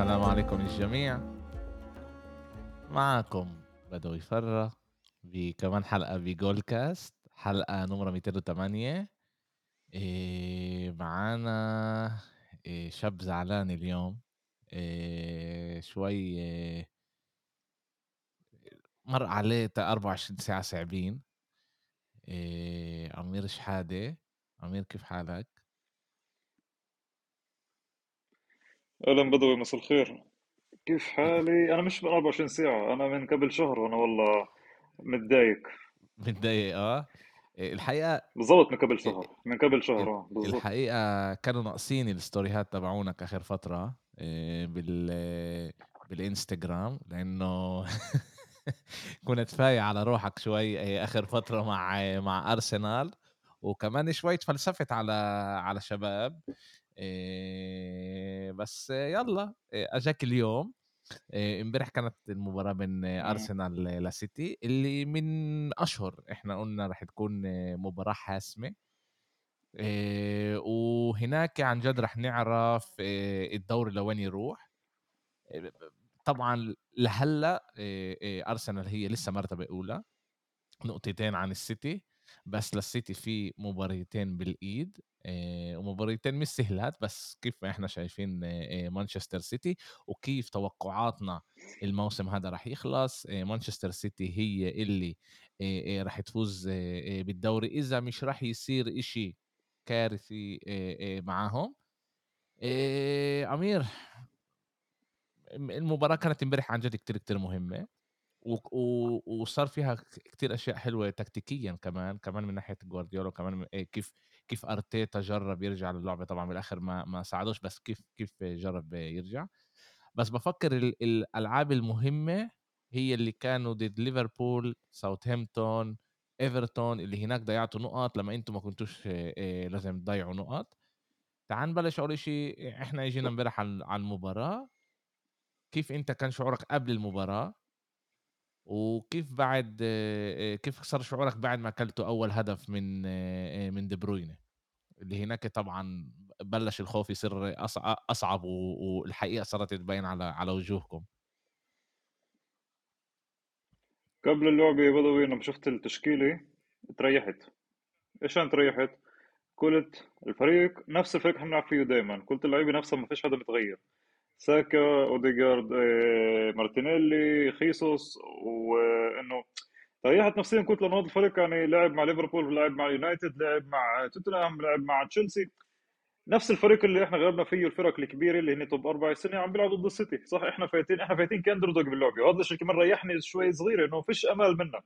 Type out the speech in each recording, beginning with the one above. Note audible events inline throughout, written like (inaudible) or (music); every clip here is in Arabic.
السلام عليكم الجميع. معكم بدوي فرة بكمان حلقة بجول كاست حلقة نمرة 208 إيه معانا إيه شاب زعلان اليوم. إيه شوي إيه مر عليه تا 24 ساعة صعبين. إيه عمير شحادة. عمير كيف حالك؟ أهلا بدوي مساء الخير. كيف حالي؟ أنا مش من 24 ساعة أنا من قبل شهر وأنا والله متضايق. متضايق آه. إيه، الحقيقة بالضبط من قبل إيه، شهر من قبل شهر آه بالضبط. الحقيقة كانوا ناقصين الستوريهات تبعونك آخر فترة إيه، بال بالإنستغرام لأنه (laughs) كنت فايق على روحك شوي إيه، آخر فترة مع مع أرسنال وكمان شوي تفلسفت على على شباب. بس يلا إيه، أجاك اليوم إيه، امبارح كانت المباراة بين مم. أرسنال لسيتي اللي من أشهر إحنا قلنا رح تكون مباراة حاسمة آآ وهناك عن جد رح نعرف الدوري لوين يروح. طبعًا آآ أرسنال هي لسه مرتبة أولى، نقطتين عن السيتي، بس للسيتي في مباريتين بالإيد آآ ومباريتين مش سهلات، بس كيف ما إحنا شايفين مانشستر سيتي وكيف توقعاتنا الموسم هذا رح يخلص، مانشستر سيتي هي اللي رح تفوز بالدوري إذا مش رح يصير إشي كارثي معاهم. م المباراة كانت امبارح عن جد كتير، كتير مهمة. وصار فيها كتير أشياء حلوة تكتيكيًا كمان، كمان من ناحية جوارديولا وكمان م آآ كيف كيف أرتيتا جرّب يرجع للعبة طبعًا بالآخر ما ما ساعدوش بس كيف كيف جرّب يرجع، بس بافكّر ال الألعاب المهمة هي اللي كانوا ضد ليفربول، ساوثهامبتون، إيفرتون اللي هناك ضيعتوا نُقط لمّا أنتم ما كنتوش آآ لازم تضيعوا نُقط. تعال نبلش أول إشي إحنا إجينا امبارح على المباراة، كيف أنت كان شعورك قبل المباراة؟ وكيف بعد آآ كيف صار شعورك بعد ما أكلتوا أول هدف من آآ من دي بروينة؟ اللي هناك طبعًا بلّش الخوف يصير أصع أصعب و والحقيقة صارت تبين على على وجوهكم. قبل اللعبة يا بدوي لما شفت التشكيلة تريحت إيش يعني تريحت؟ قلت الفريق نفس الفريق إحنا بنلعب فيه دائما قلت اللعيبة نفسها ما فيش حدا متغير ساكا اوديجارد مارتينيلي خيسوس وإنه ريحت نفسيا. قلت لأنه هذا الفريق يعني لعب مع ليفربول لعب مع يونايتد لعب مع توتنهام لعب مع تشيلسي. نفس الفريق اللي إحنا غلبنا فيه الفرق الكبيرة اللي هن top أربع سنين عم بيلعبوا ضد السيتي. صح إحنا فايتين إحنا فايتين ك underdog باللعبه وهذا الشيء كمان ريحني شوي صغيره إنه فيش أمل منا.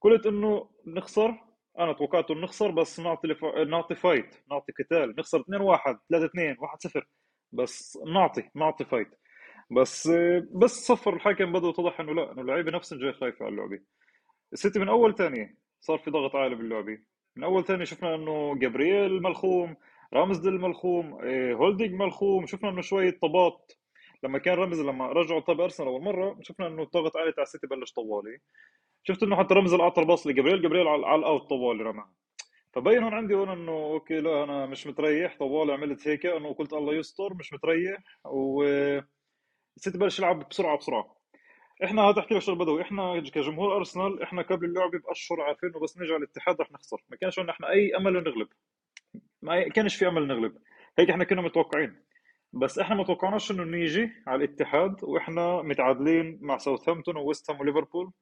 قلت إنه نخسر أنا توقعت انه نخسر بس نعطي لف... نعطي fight نعطي قتال. نخسر 2 1 3 2 1 0 بس نعطي نعطي fight بس بس صفر الحكم بدأ يتضح إنه لا إنه اللعيبة نفسهم جاي خايفة على اللعبة. السيتي من أول ثانية صار في ضغط عالي باللعبة. من أول ثانية شفنا إنه جابرييل ملخوم رامزديل ملخوم إيه، هولدينج ملخوم شفنا إنه شوية طبات. لما كان رمز لما رجعوا طب أرسنال أول مرة شفنا إنه الضغط عالي تاع السيتي بلش طوالي. شفت إنه حتى رمز اعطى الباص لجابرييل جابرييل على على ال out طوالي رماها فبين هون عندي هون إنه okay لا أنا مش متريح. طوالي عملت هيك إنه قلت الله يستر مش متريح. و السيتي بلش يلعب بسرعة بسرعة. إحنا هذا أحكي لك شغله بدوي. إحنا كجمهور أرسنال إحنا قبل اللعبه بأشهر عارفين إنه بس نرجع الاتحاد رح نخسر. ما كانش عندنا إحنا أي أمل نغلب. ما كانش في أمل نغلب. هيك إحنا كنا متوقعين. بس إحنا ما توقعناش إنه نيجي على الاتحاد وإحنا متعادلين مع ساوثهامبتون وويست هام وليفربول.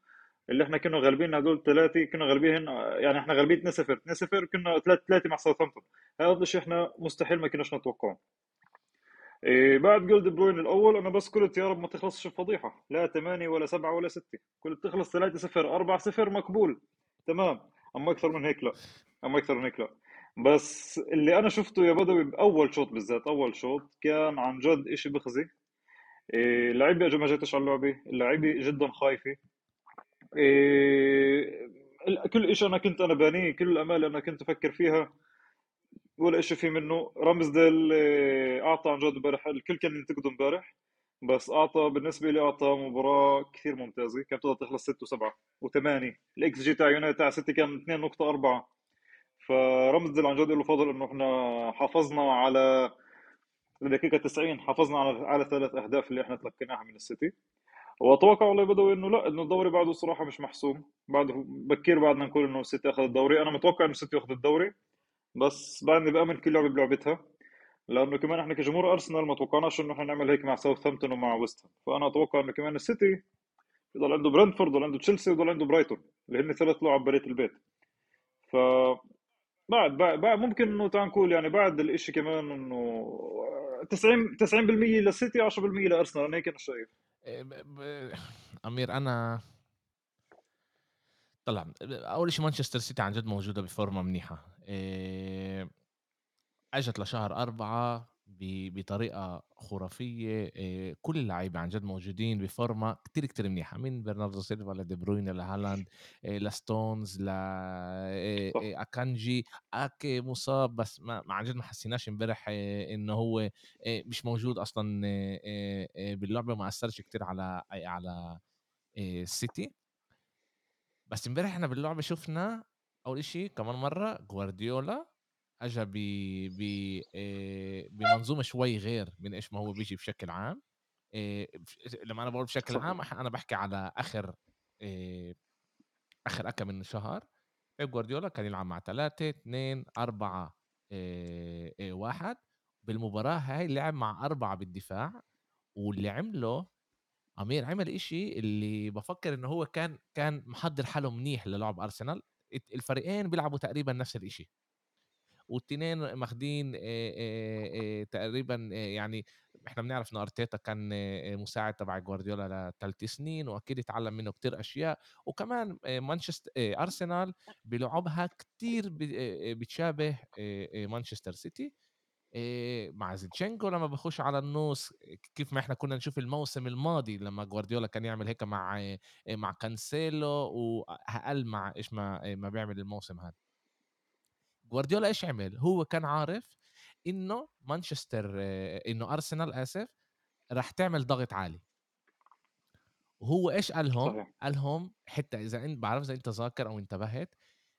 اللي إحنا كنا غالبين هدول ثلاثة كنا غالبين يعني إحنا غالبين 2 0 2 0 كنا 3 3 مع ساوثهامبتون هذا الشيء إحنا مستحيل ما كناش نتوقعه إيه بعد جول دي بروين الأول أنا بس قلت يا رب ما تخلصش الفضيحه لا 8 ولا 7 ولا 6 قلت تخلص 3 0 4 0 مقبول. تمام. أما أكثر من هيك لا. أما أكثر من هيك لا. بس اللي أنا شفته يا بدوي بأول شوط بالذات أول شوط كان عن جد إشي بخزي. إيه اللعيبه ما جاتش على اللعبة اللعيبه جدا خايفة. كل شيء أنا كنت أنا بانيه كل الأمال أنا كنت أفكر فيها ولا شيء في منه. رامزديل آه، أعطى عن جد امبارح الكل كان ينتقده امبارح بس أعطى بالنسبة لي أعطى مباراة كثير ممتازة. كانت تقدر تخلص 6 و7 و8 الاكس جي تاع يونايتد تاع سيتي كان 2.4 فرامزديل عن جد له فضل إنه إحنا حافظنا على لدقيقة 90 حافظنا على على ثلاث أهداف اللي إحنا تلقيناها من السيتي. وأتوقع والله بدوي إنه لا إنه الدوري بعده الصراحة مش محسوم. بعده بكير بعدنا نقول إنه السيتي أخذ الدوري. أنا متوقع إنه السيتي يأخذ الدوري بس بعدني بآمن كل لعبة بلعبتها. لأنه كمان إحنا كجمهور أرسنال ما توقعناش إنه إحنا نعمل هيك مع ساوثهامبتون ومع ويست هام فأنا أتوقع إنه كمان السيتي يضل عنده برنتفورد وضل عنده تشيلسي وضل عنده برايتون اللي هن ثلاث لعب برات البيت. ف بعد بعد, بعد ممكن إنه تعال نقول يعني بعد الإشي كمان إنه 90 90% للسيتي 10% لأرسنال. أنا هيك أنا شايف. أمير أنا طلع أول شيء مانشستر سيتي عن جد موجودة بفورمة منيحة. إيه، إجت لشهر أربعة ب- بطريقة خرافية إيه، كل اللعيبة عن جد موجودين بفورمة كتير كتير منيحة من برناردو سيلفا لدي بروين لهالاند لستونز ل أكانجي أكي مصاب بس ما عن جد ما حسيناش امبارح إنه هو مش موجود أصلا باللعبة ما أثرش كتير على على السيتي بس امبارح إحنا باللعبة شفنا أول إشي كمان مرة جوارديولا اجى ب ب آآ بمنظومة شوي غير من إيش ما هو بييجي بشكل عام. بش لمّا أنا باقول بشكل عام أح أنا باحكي على آخر آآ آخر أكم من شهر. بيب جوارديولا كان يلعب مع 3 2 4 آآ آآ 1 بالمباراة هاي لعب مع 4 بالدفاع واللي عمله أمير عمل إشي اللي بافكر إنه هو كان كان محضّر حاله منيح للعب أرسنال. الفريقين بيلعبوا تقريبًا نفس الإشي. والتنين ماخدين تقريبًا يعني إحنا بنعرف إنه أرتيتا كان مساعد تبع جوارديولا ل3 سنين، وأكيد اتعلم منه كتير أشياء، وكمان آآ مانشست آآ أرسنال بلعبها كتير بتشابه مانشستر سيتي مع زينشينكو لمّا بيخش على النُص كيف ما إحنا كنا نشوف الموسم الماضي لمّا جوارديولا كان يعمل هيك مع مع كانسيلو وأقل مع إيش ما ما بيعمل الموسم هذا. جوارديولا إيش عمل؟ هو كان عارف إنه مانشستر إنه أرسنال آسف راح تعمل ضغط عالي وهو إيش قال لهم؟ قال لهم حتى إذا أنت بعرف إذا أنت ذاكر أو انتبهت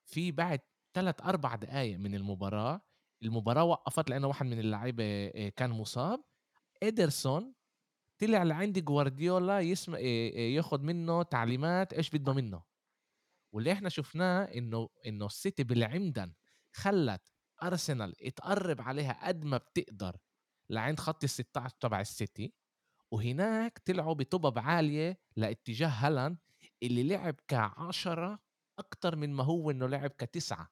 في بعد 3 4 دقايق من المباراة المباراة وقفت لأنه واحد من اللعيبة آه، كان مصاب إيدرسون طلع لعند جوارديولا يسمع آه، آه، ياخد منه تعليمات إيش بده منه واللي إحنا شُفناه إنه إنه السيتي بالعمدن خلّت أرسنال تقرّب عليها قد ما بتقدر لعند خط ال16 تبع السيتي، وهناك طلعوا بطُبَب عالية لاتجاه هالاند اللي لعب ك10 أكتر من ما هو إنه لعب ك9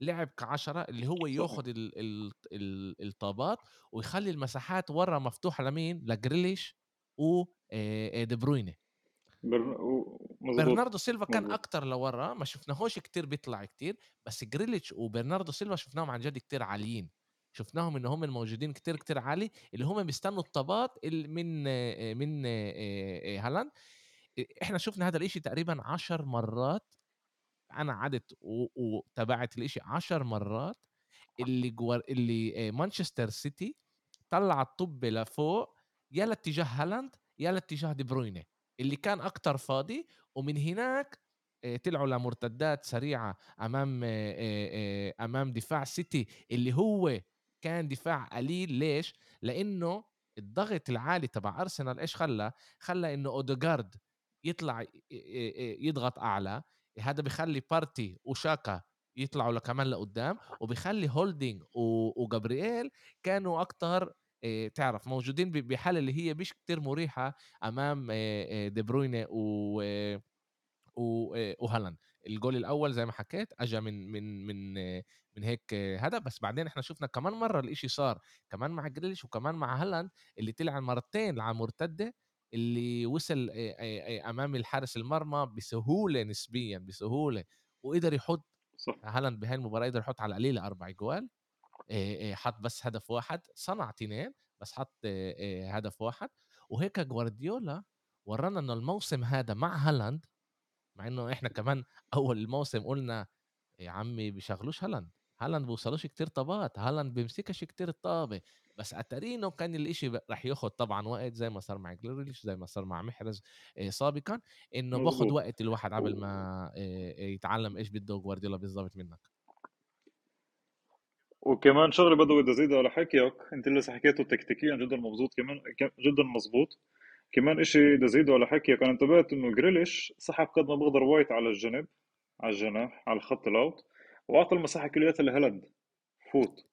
لعب ك10 اللي هو ال ال ال الطابات ويخلّي المساحات ورا مفتوحة لمين؟ لجريليش و دي بروينة. مزبوط برناردو سيلفا كان مزبوط أكتر لورا ما شفناهوش كتير بيطلع كتير بس جريليتش وبرناردو سيلفا شفناهم عن جد كتير عاليين. شفناهم إن هم الموجودين كتير كتير عالي اللي هم بيستنوا الطابات ال- من من هالاند. إحنا شفنا هذا الإشي تقريبا عشر مرات أنا عدت وتابعت الإشي عشر مرات اللي جوار اللي مانشستر سيتي طلع الطابة لفوق يا لاتجاه هالاند يا لاتجاه دي بروينة. اللي كان أكتر فاضي ومن هناك آه، طلعوا لمرتدات سريعة أمام آه، آه، أمام دفاع سيتي اللي هو كان دفاع قليل ليش؟ لأنه الضغط العالي تبع أرسنال إيش خلى؟ خلى إنه أوديجارد يطلع يضغط أعلى هذا بيخلي بارتي وشاكا يطلعوا لكمان لقدام وبيخلي هولدينج وجابرييل كانوا أكتر آآ تعرف موجودين ب بحالة اللي هي مش كتير آآ آآ دي بروينة و وهالاند. الجول الأول زي ما حكيت أجا من من من من هيك هدف، بس بعدين إحنا شُفنا كمان مرّة الإشي صار كمان مع جريليش وكمان مع هالاند اللي طلع مرتين على مرتدة اللي وصل أمام الحارس المرمى بسهولة نسبيًا، بسهولة وقدر يحُط هالاند بهاي المباراة قدر يحُط على القليلة 4 جوال. حَط بس هدف واحد، صنع 2 بس حَط هدف واحد، وهيك جوارديولا ورانا إنه الموسم هذا مع هالاند مع إنه إحنا كمان أول الموسم قُلنا يا عمي بيشغلوش هالاند، هالاند بيوصلوش كتير طابات، هالاند بيمسكش كتير الطابة، بس أتارينه كان الإشي ب راح ياخد طبعًا وقت زي ما صار مع جريليش، زي ما صار مع محرز سابقًا، بياخد مزبوط وقت الواحد عبل و... ما يتعلم إيش بده جوارديولا بالضبط منّك. وكمان شغله بدوي بدي ازيدها على حكيك أنت لسه حكيته تكتيكيا جدا مظبوط كمان جدا مظبوط. كمان إشي بدي ازيده على حكيك أنا انتبهت إنه جريليش سحب قد ما بقدر وايت على الجنب على الجناح على الخط ال out واعطى المساحه كلياتها لهالاند فوت.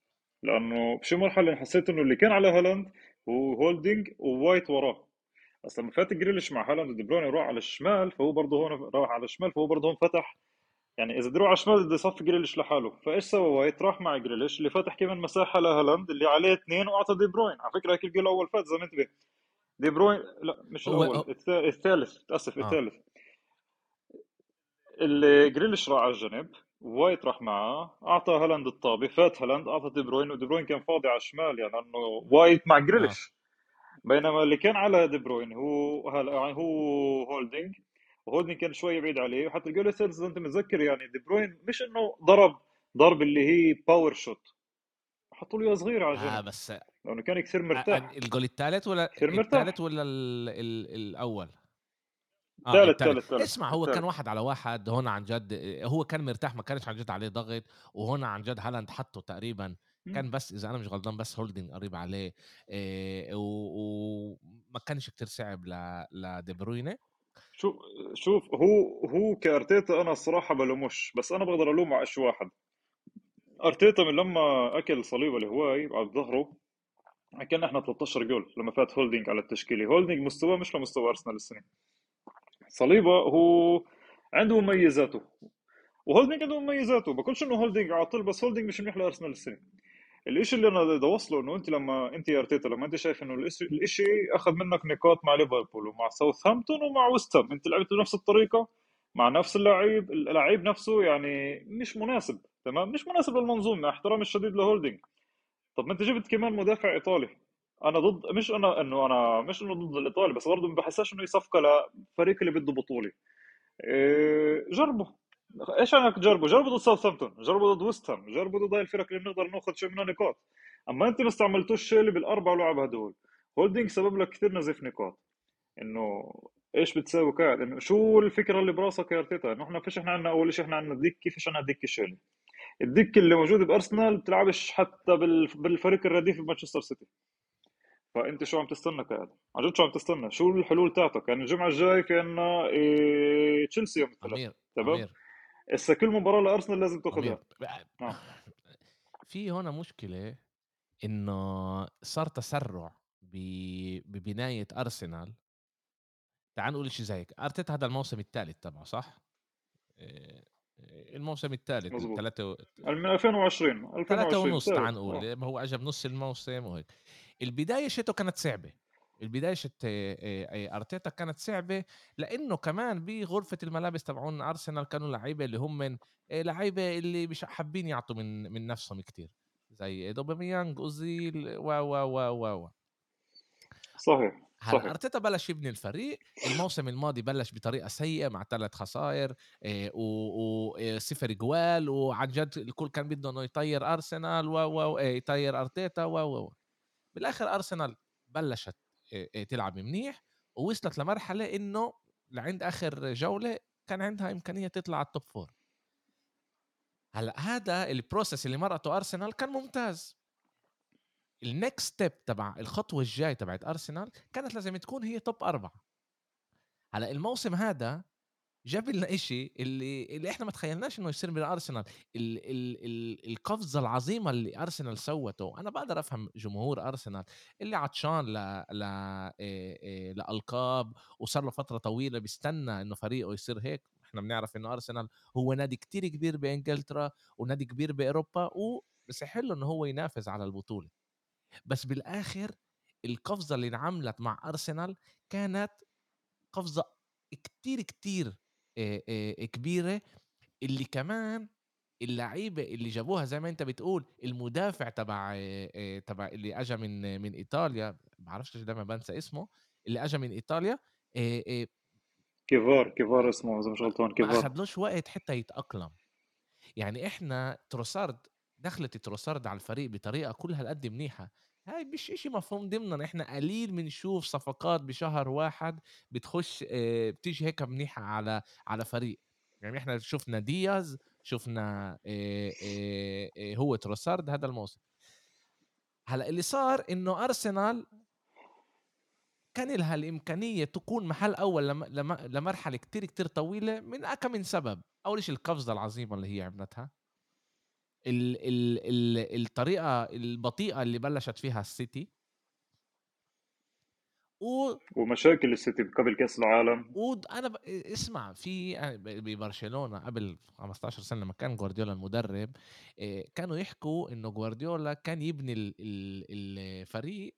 لأنه بشي مرحلة حسيت إنه اللي كان على هالاند هو هولدنج ووايت وراه. بس لما فات جريليش مع هالاند ودي يروح على الشمال فهو برضه هون راح على الشمال فهو برضه هون فتح يعني إذا بده يروح على الشمال بده يصفي جريليش لحاله فإيش سوى؟ وايت راح مع جريليش اللي فتح كمان مساحة لهالاند اللي عليه اثنين وأعطى دي بروين. على فكرة هيك الجول الأول فات زي ما انتبه دي بروين لا مش الأول الثالث اسف آه. الثالث. اللي جريليش راح على الجنب وايت راح معاه أعطى هالاند الطابة فات هالاند أعطى دي بروين ودي بروين كان فاضي على الشمال يعني إنه وايت مع آه. جريليش بينما اللي كان على دي بروين هو يعني هو هولدنج وهولدنج كان شوي بعيد عليه وحتى الجول الثالث اذا أنت متذكر يعني دي بروين مش إنه ضرب ضرب اللي هي power shot حطوا له صغير على آه جنب بس لأنه كان كثير آه، مرتاح. الجول الثالث ولا كثير مرتاح. الثالث ولا ال... ال... الأول؟ آه ثالث الثالث ثالث اسمع هو كان الثالث واحد على واحد هون عن جد هو كان مرتاح ما كانش عن جد عليه ضغط وهون عن جد هالاند حطه تقريبا. كان بس إذا أنا مش غلطان بس هولدنج قريب عليه. إيه وما كانش كتير صعب لدي بروينة. شوف شوف هو هو كأرتيتا أنا الصراحة بلومش بس أنا بقدر الومه على شيء واحد. أرتيتا من لما أكل صليبا الهواي على ظهره أكلنا إحنا 13 جول لما فات هولدنج على التشكيلة. هولدنج مستواه مش لمستوى أرسنال السنة. صليبا هو عنده مميزاته وهولدنج عنده مميزاته. بقولش إنه هولدنج عاطل بس هولدنج مش منيح لأرسنال السنة. الإشي اللي أنا بدي أوصله إنه أنت لما أنت يا أرتيتا لما أنت شايف إنه الاشي, أخذ منك نقاط مع ليفربول ومع ساوثهامبتون ومع ويست هام. أنت لعبت بنفس الطريقة مع نفس اللعيب اللعيب نفسه يعني مش مناسب تمام؟ مش مناسب للمنظومة احترامي الشديد لهولدنج طب ما أنت جبت كمان مدافع إيطالي. أنا ضد مش أنا إنه أنا مش إنه ضد الإيطالي بس برضه ما بحسهاش إنه هي صفقه لفريق اللي بده بطولة. إيه جربوا إيش أنا جربوا جربوا ضد ساوثهامبتون جربوا ضد ويست هام جربوا ضد هاي الفرق اللي بنقدر نأخذ شيء منها نقاط. أما أنت ما استعملتوش شيء اللي بالأربع لعب هدول. هولدنج سبب لك كثير نزيف نقاط. إنه إيش بتساوي قاعد إنه شو الفكرة اللي براسك يا أرتيتا؟ إنه إحنا فيش إحنا عندنا أول شيء إحنا عندنا دكة فيش عندنا دكة شيلي الدكة اللي موجودة بأرسنال بتلعبش حتى بال- بالفريق الرديف بمانشستر سيتي. فأنت شو عم تستنى قاعد عن جد شو عم تستنى؟ شو الحلول تاعتك؟ يعني الجمعة الجاي في عندنا إيه تشيلسي يوم الثلاث. تمام؟ هسه كل مباراة لأرسنال لازم تاخذها نعم (laughs) في هنا مشكلة إنه صار تسرع ببناية أرسنال. تعال نقول شيء زي هيك أرتيتا هذا الموسم الثالث تبعه صح؟ إيه، الموسم الثالث الثلاثة من 2020 ثلاثة 2020 ونص تعال نقول ما هو اجى بنص الموسم وهيك. البداية شتو كانت صعبة. البداية شت أرتيتا كانت صعبة لأنه كمان بغرفة الملابس تبعون أرسنال كانوا لعيبة اللي هم من لعيبة اللي مش حابين يعطوا من من نفسهم كتير زي دوباميانج أوزيل و و و و و صحيح هلا أرتيتا بلش يبني الفريق الموسم الماضي بلش بطريقة سيئة مع ثلاث خسائر وصفر جوال وعن جد الكل كان بده إنه يطير أرسنال و و يطير أرتيتا و و. بالآخر أرسنال بلشت تلعب منيح ووصلت لمرحلة إنه لعند آخر جولة كان عندها إمكانية تطلع على ال top four هلأ هذا ال process اللي مرته ارسنال كان ممتاز. ال next step تبع الخطوة الجاي تبعت ارسنال كانت لازم تكون هي توب أربعة. هلأ الموسم هذا جاب لنا إشي اللي اللي إحنا ما تخيلناش إنه يصير من ارسنال ال ال ال القفزة العظيمة اللي ارسنال سوته. أنا بقدر أفهم جمهور ارسنال اللي عطشان ل ل إيه إيه لألقاب وصار له فترة طويلة بيستنى إنه فريقه يصير هيك. إحنا بنعرف إنه ارسنال هو نادي كتير كبير بإنجلترا ونادي كبير بأوروبا وبصح له إنه هو ينافس على البطولة. بس بالآخر القفزة اللي انعملت مع ارسنال كانت قفزة كتير كتير آه، آه، كبيرة اللي كمان اللعيبة اللي جابوها زي ما أنت بتقول المدافع تبع تبع اللي اجى من من إيطاليا بعرفش ليش دايما بنسى اسمه اللي اجى من إيطاليا كيفار كيفار اسمه إذا مش غلطان ما كيفار. اخذلوش وقت حتى يتأقلم. يعني إحنا تروسارد دخلت تروسارد على الفريق بطريقة كل هالقد منيحة. هاي مش إشي مفهوم ضمنا. إحنا قليل بنشوف صفقات بشهر واحد بتخش آه، بتيجي هيك منيحة على على فريق. يعني إحنا شفنا دياز شفنا إيه إيه هو تروسارد هذا الموسم. هلأ اللي صار إنه أرسنال كان لها الإمكانية تكون محل أول لم... لم... لمرحلة كتير كتير طويلة. من اكم من سبب؟ أول شيء القفزة العظيمة اللي هي عملتها. ال... ال... ال... الطريقة البطيئة اللي بلشت فيها السيتي. و... ومشاكل السيتي قبل كأس العالم. وأنا ب... اسمع في ببرشلونة قبل 15 سنة لما كان جوارديولا المدرب كانوا يحكوا إنه جوارديولا كان يبني الفريق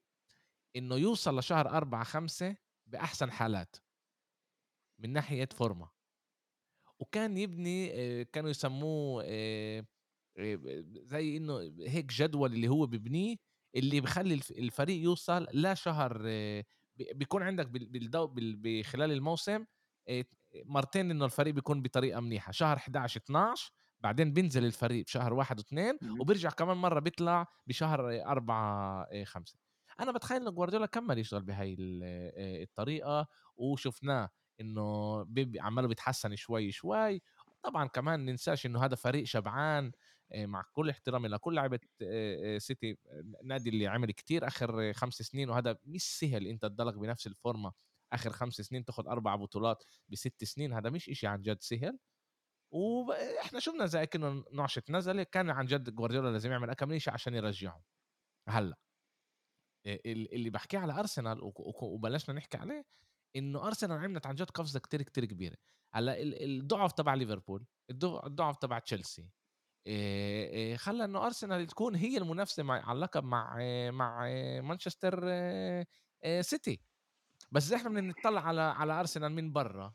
إنه يوصل لشهر أربعة خمسة بأحسن حالات. من ناحية فورمة. وكان يبني كانوا يسموه زي إنه هيك جدول اللي هو ببنيه اللي بخلي الفريق يوصل لشهر بيكون عندك بالدو بخلال الموسم مرتين إنه الفريق بيكون بطريقة منيحة شهر 11 12 بعدين بينزل الفريق بشهر واحد واثنين وبيرجع كمان مرة بيطلع بشهر أربعة خمسة. أنا بتخيل إنه جوارديولا كمل يشتغل بهاي الطريقة وشفناه إنه عماله بيتحسن شوي شوي. طبعا كمان ننساش إنه هذا فريق شبعان مع كل احترامي لكل لعبه سيتي نادي اللي عمل كتير آخر خمس سنين وهذا مش سهل إنت تضلك بنفس الفورمة آخر خمس سنين تاخذ أربع بطولات بست سنين هذا مش إشي عن جد سهل. وإحنا شفنا زي كانه نعشة نزلة كان عن جد جوارديولا لازم يعمل أكمل شيء عشان يرجعهم. هلأ اللي بحكيه على أرسنال وبلشنا نحكي عليه إنه أرسنال عملت عن جد قفزة كتير كتير كبيرة. هلأ الضعف تبع ليفربول الضعف تبع تشيلسي خلى إنه أرسنال تكون هي المنافسة مع على اللقب مع مع مانشستر سيتي. بس إحنا بدنا نطلع على على أرسنال من برا.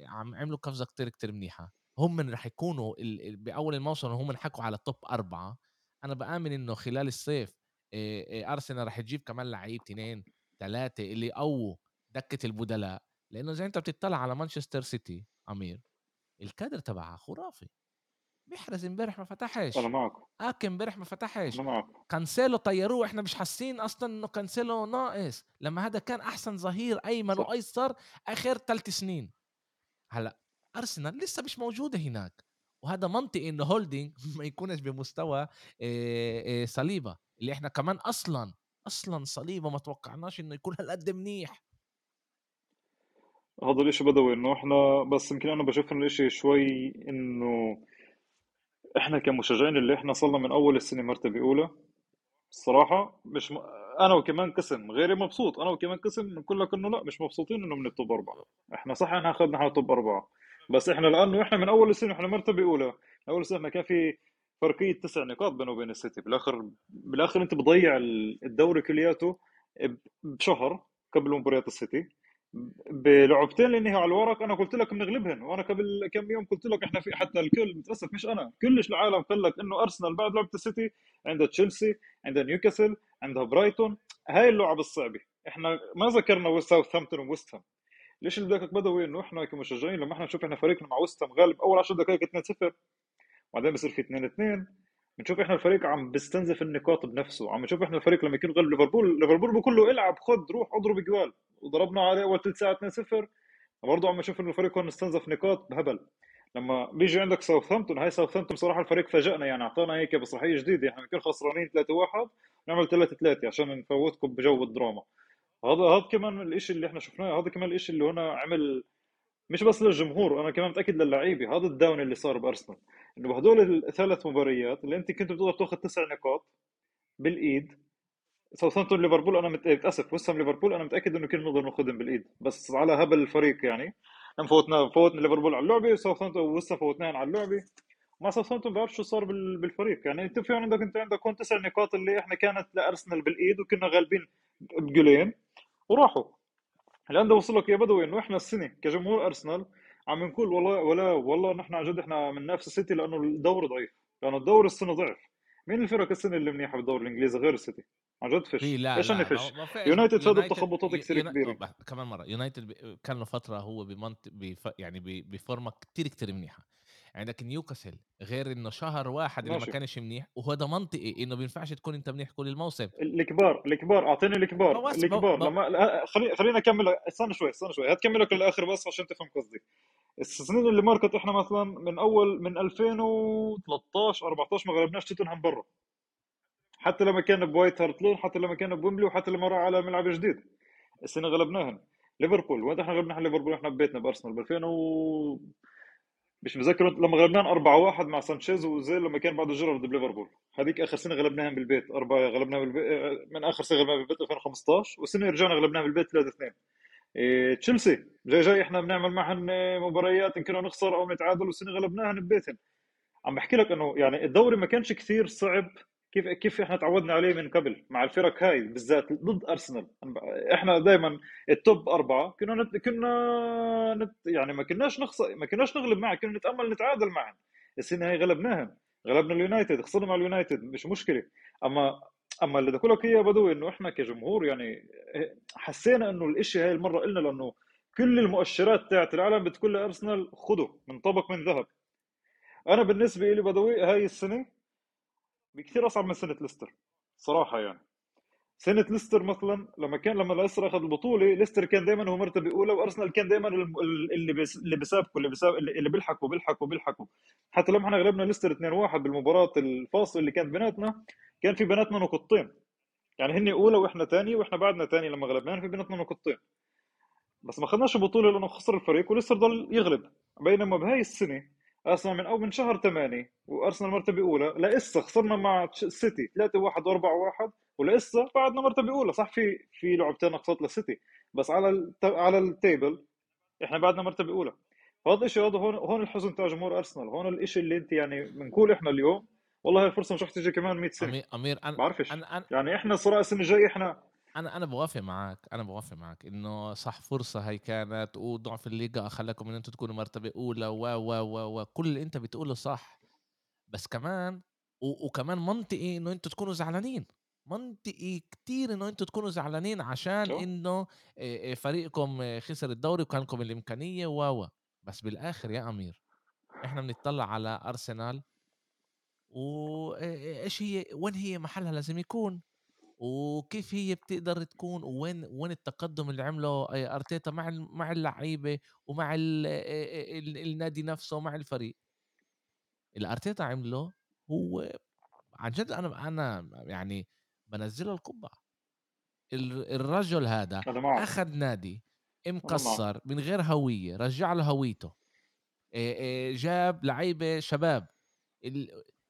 عم عملوا قفزه كتير كتير منيحة. هم من رح يكونوا بأول الموسم هم حكوا على توب أربعة. أنا بآمن إنه خلال الصيف أرسنال رح تجيب كمان لعيب اثنين ثلاثة اللي يقووا دكة البدلاء. لأنه زي أنت بتطلع على مانشستر سيتي أمير الكادر تبعها خرافي. محرز امبارح ما فتحش أنا معك أوكي امبارح ما فتحش أنا معك كانسيلو طيروه إحنا مش حاسين أصلا إنه كانسيلو ناقص. لما هذا كان أحسن ظهير أيمن وأيسر آخر ثلاث سنين. هلأ أرسنال لسه مش موجودة هناك. وهذا منطقي إنه هولدينج (laughs) ما يكونش بمستوى صليبة. اللي إحنا كمان أصلا أصلا صليبة ما توقعناش إنه يكون (laughs) هالقد منيح. هذا الإشي بدوي إنه إحنا بس يمكن أنا بشوف إنه الإشي شوي إنه إحنا كمشجعين اللي إحنا صلنا من أول السنة مرتبة اولى الصراحه مش م... أنا وكمان قسم غيري مبسوط. أنا وكمان قسم نقول لك إنه لا مش مبسوطين إنه من التوب أربعة. إحنا صح إحنا أخذنا توب أربعة. بس إحنا لأنه إحنا من أول السنة إحنا مرتبة أولى. أول سنه كان في فرقية تسع نقاط بينه وبين السيتي. بالآخر بالآخر أنت بضيع الدوري كلياته بشهر قبل مباريات السيتي. بلعبتين اللي هي على الورق أنا قلت لك بنغلبهن وأنا قبل كم يوم قلت لك إحنا في حتى الكل متأسف مش أنا كلش العالم قال لك إنه أرسنال بعد لعبة السيتي عندها تشيلسي عندها نيوكاسل عندها برايتون هاي اللعب الصعبة. إحنا ما ذكرنا ساوثهامبتون وويست ليش اللي بدك بدوي؟ إنه إحنا كمشجعين لما إحنا نشوف إحنا فريقنا مع ويست هام غالب أول 10 دقائق 2-0 وبعدين بصير في 2-2 بنشوف إحنا الفريق عم بيستنزف النقاط بنفسه عم نشوف إحنا الفريق لما يكون غلب ليفربول ليفربول بقول له إلعب خد روح اضرب جول. وضربنا عليه أول ثلث ساعة 2-0 برضه عم نشوف إنه الفريق هون استنزف نقاط بهبل. لما بيجي عندك ساوثهامبتون هاي ساوثهامبتون صراحة الفريق فاجئنا يعني أعطانا هيك بصراحيه جديدة. إحنا بنكون خسرانين 3-1 نعمل 3-3 عشان نفوتكم بجو الدراما. هذا هذا كمان الشيء اللي إحنا شفناه هذا كمان الشيء اللي هنا عمل مش بس للجمهور أنا كمان متأكد للعيبة. هذا ال down اللي صار بأرسنال. إنه بهدول الثلاث مباريات اللي أنت كنت بتقدر تأخذ تسع نقاط بالإيد ساوثهامبتون ليفربول أنا متاسف ويست هام ليفربول أنا متأكد إنه كنا نقدر ناخذهم بالإيد بس على هبل الفريق يعني. فوتنا فوتنا ليفربول على اللعبة ساوثهامبتون ولسه فوتناهم على اللعبة. مع ساوثهامبتون بعرف شو صار بالفريق يعني. أنت في عندك أنت عندك هون تسع نقاط اللي إحنا كانت لأرسنال بالإيد وكنا غالبين بجولين وراحوا. لأن وصل لك يا بدوي إنه إحنا السنة كجمهور أرسنال عم نقول والله ولا والله نحن عن جد إحنا من نفس السيتي لأنه الدوري ضعيف لأنه الدوري السنة ضعف. مين الفرق السنة اللي منيحة بالدوري الإنجليزي غير السيتي؟ عن جد فش لا إيش أنا فش يونايتد فادوا بتخبطات كثير كبيرة. كمان مرة. يونايتد كان له فترة هو بمنط بف... يعني بفورمة كثير كثير منيحة. عندك نيوكاسل غير إنه شهر واحد اللي ما كانش منيح وهذا منطقي إنه بينفعش تكون أنت منيح كل الموسم. الكبار الكبار أعطيني الكبار الكبار لما لا، خليني خليني أكمل استنى شوي استنى شوي هتكمل لك للآخر بس عشان تفهم قصدي. السنين اللي ماركت إحنا مثلا من أول من 2013 14 ما غلبناش توتنهام برا. حتى لما كان بوايت هارت لين حتى لما كان بومبلي وحتى لما راح على ملعب جديد. السنة غلبناهن. ليفربول وين إحنا غلبنا؟ ليفربول إحنا ببيتنا بأرسنال ب 2000 و مش مذكر لما غلبناهم 4 1 مع سانشيز وزي لما كان بعد جيرارد بليفربول. هذيك آخر سنة غلبناهم بالبيت أربعة غلبناهم بالبيت من آخر سنة غلبناهم بالبيت 2015 والسنة رجعنا غلبناهم بالبيت 3 2 إيه تشيلسي جاي جاي إحنا بنعمل معهم مباريات إن كنا نخسر أو نتعادل والسنة غلبناهم ببيتهم. عم بحكي لك إنه يعني الدوري ما كانش كثير صعب كيف كيف إحنا تعودنا عليه من قبل مع الفرق هاي بالذات ضد أرسنال. إحنا دائما ال top أربعة. كنا نت... كنا نت... يعني ما كناش نخسر ما كناش نغلب معهم كنا نتأمل نتعادل معهم السنة هاي غلبناهم غلبنا اليونايتد خسرنا مع اليونايتد مش مشكلة. أما أما اللي بدي أقول لك اياه بدوي إنه إحنا كجمهور يعني حسينا إنه الإشي هاي المرة قلنا لأنه كل المؤشرات تاعت العالم بتقول لأرسنال خذوا من طبق من ذهب. أنا بالنسبة لي بدوي هاي السنة بكثير أصعب من سنه ليستر صراحة يعني. سنه ليستر مثلا لما كان لما ليستر أخذ البطولة ليستر كان دائما هو مرتبة أولى وأرسنال كان دائما اللي بس اللي بيسابقوا اللي بيسابقوا اللي بيلحقوا بيلحقوا بيلحقوا حتى لما إحنا غلبنا ليستر 2-1 بالمباراة الفاصل اللي كانت بيناتنا كان في بيناتنا نقطتين. يعني هن أولى وإحنا ثاني وإحنا بعدنا ثاني لما غلبناهم في بيناتنا نقطتين. بس ما اخذناش البطولة لأنه خسر الفريق وليستر ضل يغلب. بينما بهاي السنة أرسنال من أو من شهر 8 وأرسنال مرتبة أولى. لسه خسرنا مع السيتي 3 1 و4 1 ولسه بعدنا مرتبة أولى. صح في في لعبتين نقصات للسيتي بس على الت... على ال table إحنا بعدنا مرتبة أولى. فهذا الشيء هذا هون هون الحزن تاع جمهور أرسنال. هون الشيء اللي أنت يعني بنقول إحنا اليوم. والله الفرصة مش رح تيجي كمان 100 سنة. امير أمير أنا بعرفش. أنا أنا يعني إحنا صراحة السنة الجاي إحنا أنا أنا بوافق معك أنا بوافق معك إنه صح فرصة هي كانت وضعف الليجا خلاكم إن أنتم تكونوا مرتبة أولى و و و وكل اللي أنت بتقوله صح. بس كمان و... وكمان منطقي إنه أنتم تكونوا زعلانين. منطقي كتير إنه أنتم تكونوا زعلانين عشان إنه فريقكم خسر الدوري وكان لكم الإمكانية و بس بالآخر يا أمير إحنا بنطلع على أرسنال وايش هي وين هي محلها لازم يكون؟ وكيف هي بتقدر تكون وين وين التقدم اللي عمله أرتيتا مع مع اللعيبة ومع ال ال النادي نفسه ومع الفريق؟ اللي أرتيتا عمله هو عن جد أنا أنا يعني بنزله القبعة. الرجل هذا أخذ نادي مكسر من غير هوية رجع له هويته. جاب لعيبة شباب.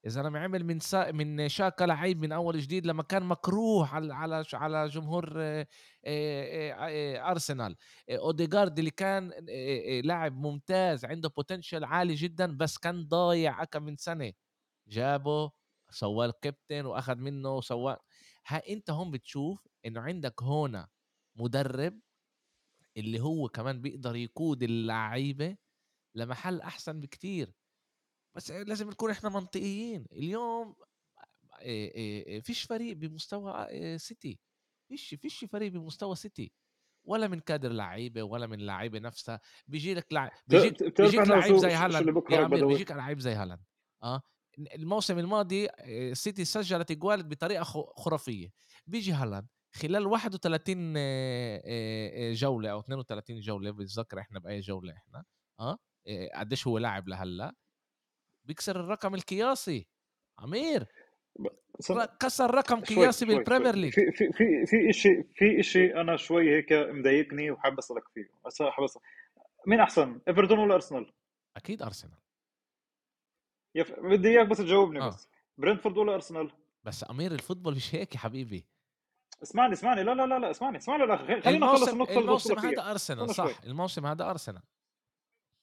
يا زلمه عمل من سا... من شاكا لعيب من أول جديد لما كان مكروه على على على جمهور أرسنال. اوديجارد اللي كان لاعب ممتاز عنده potential عالي جدا بس كان ضايع كم من سنة. جابه سواه الكابتن وأخذ منه وسواه. ها أنت هون بتشوف إنه عندك هنا مدرب اللي هو كمان بيقدر يقود اللعيبة لمحل أحسن بكتير. بس لازم نكون إحنا منطقيين. اليوم فيش فريق بمستوى سيتي. فيش فيش فريق بمستوى سيتي. ولا من كادر لعيبة ولا من لعيبة نفسها. بيجي لك لع... بيجيك بيجيك لعيب زي هالاند. يا عمير بيجيك لعيب زي هالاند. آه؟ الموسم الماضي سيتي سجلت إجوال بطريقة خرافية. بيجي هالاند. خلال 31 جولة أو 32 جولة بتذكر إحنا بأي جولة إحنا آه؟ قديش هو لاعب لهلأ. بيكسر الرقم القياسي يا عمير. كسر رقم قياسي بالبريمير league في في في في شيء في شيء أنا شوي هيك مضايقني وحاب أسألك فيه. حاب اسالك مين أحسن ايفرتون ولا أرسنال؟ أكيد أرسنال. يف... بدي إياك بس تجاوبني آه. بس. برنتفورد ولا أرسنال؟ بس أمير ال football مش هيك يا حبيبي. اسمعني اسمعني. لا لا لا لا اسمعني اسمعني. خلينا نخلص النقطة الموسم هذا أرسنال صح. الموسم هذا أرسنال.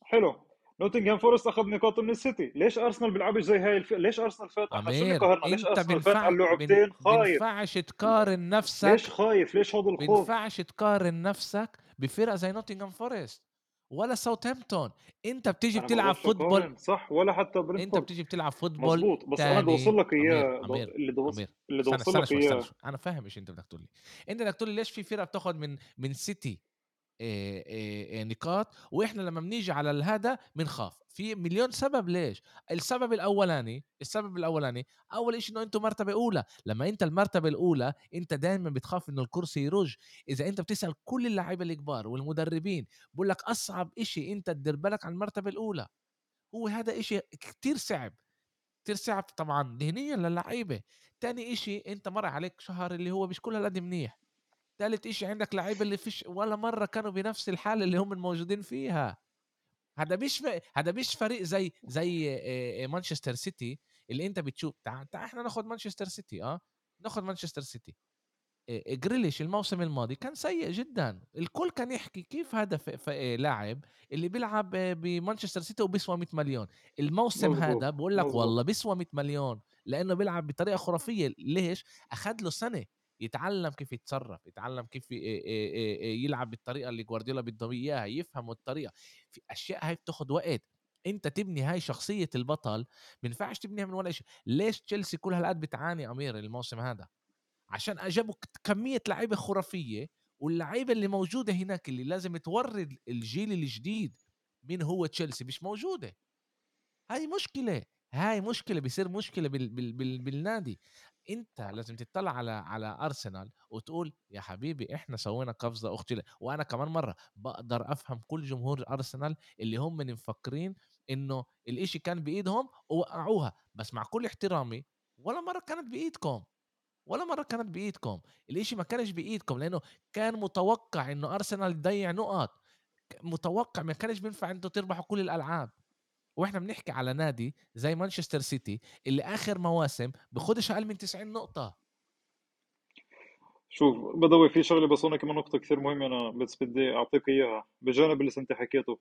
حلو. نوتنغهام فورست أخذ نقاط من السيتي. ليش أرسنال بيلعبش زي هاي الف... ليش أرسنال فات عمير ليش أرسنال فات على اللعبتين؟ خايف. بينفعش تقارن نفسك ليش خايف؟ ليش هذا الخوف؟ بينفعش تقارن نفسك بفرقة زي نوتنغهام فورست ولا ساوثهامبتون. أنت بتيجي بتلعب football صح ولا حتى برينفورد. أنت بتيجي بتلعب football مظبوط بس أنا بدي اوصل لك إياه. اللي بدي اللي اوصل لك إياه. أنا فاهم إيش أنت بدك تقول لي. أنت بدك تقول لي ليش في فرقة بتاخذ من من سيتي نقاط، وإحنا لمّا بنيجي على الهذا بنخاف، في مليون سبب ليش، السبب الأولاني السبب الأولاني أول إشي إنه أنتم مرتبة أولى، لمّا أنت المرتبة الأولى أنت دايمًا بتخاف إنه الكرسي يرُج، إذا أنت بتسأل كل اللعيبة الكبار والمدربين بيقول لك أصعب إشي أنت تدير بالك على المرتبة الأولى، هو هذا إشي كتير صعب، كتير صعب طبعًا ذهنيًا للعيبة، تاني إشي أنت مَر عليك شهر اللي هو مش كل هالقد منيح. تالت إشي عندك لعيبة اللي فيش ولا مرّة كانوا بنفس الحالة اللي هم موجودين فيها، هذا مش هذا مش فريق زي زي آآ مانشستر سيتي اللي أنت بتشوف. تع تعال إحنا ناخد مانشستر سيتي آه، ناخد مانشستر سيتي. جريليش الموسم الماضي كان سيء جدًا، الكل كان يحكي كيف هذا ف ف آآ لاعب اللي بيلعب بمانشستر سيتي وبيسوى 100.000.000 الموسم هذا مضبوط باقول لك والله بيسوى 100.000.000 لإنه بيلعب بطريقة خرافية، ليش؟ أخد له سنة. يتعلم كيف يتصرف، يتعلم كيف يلعب بالطريقة اللي جوارديولا بده إياها، يفهموا الطريقة، في أشياء هاي بتاخد وقت، أنت تبني هاي شخصية البطل ما ينفعش تبنيها من ولا شي، ليش تشيلسي كل هالقد بتعاني أمير الموسم هذا؟ عشان أجابوا ك كمية لعيبة خرافية، واللعيبة اللي موجودة هناك اللي لازم تورّي الجيل الجديد مين هو تشيلسي مش موجودة، هاي مشكلة، هاي مشكلة بيصير مشكلة بال بال بال بالنادي، أنت لازم تطلع على على أرسنال وتقول يا حبيبي إحنا سوينا قفزة أختي وأنا كمان مرّة باقدر أفهم كل جمهور أرسنال اللي هم مفكرين إنه الإشي كان بإيدهم ووقعوها، بس مع كل احترامي ولا مرّة كانت بإيدكم. ولا مرة كانت بإيدكم، الإشي ما كانش بإيدكم لإنه كان متوقع إنه أرسنال يضيّع نُقط، متوقع ما كانش بينفع أنتم تربحوا كل الألعاب، وإحنا بنحكي على نادي زي مانشستر سيتي اللي آخر مواسم بياخدش أقل من 90 نقطة. شوف بدوي في شغلة بس هون كمان نقطة كثير مهمة أنا بس بدي أعطيك إياها بجانب اللي أنت حكيته.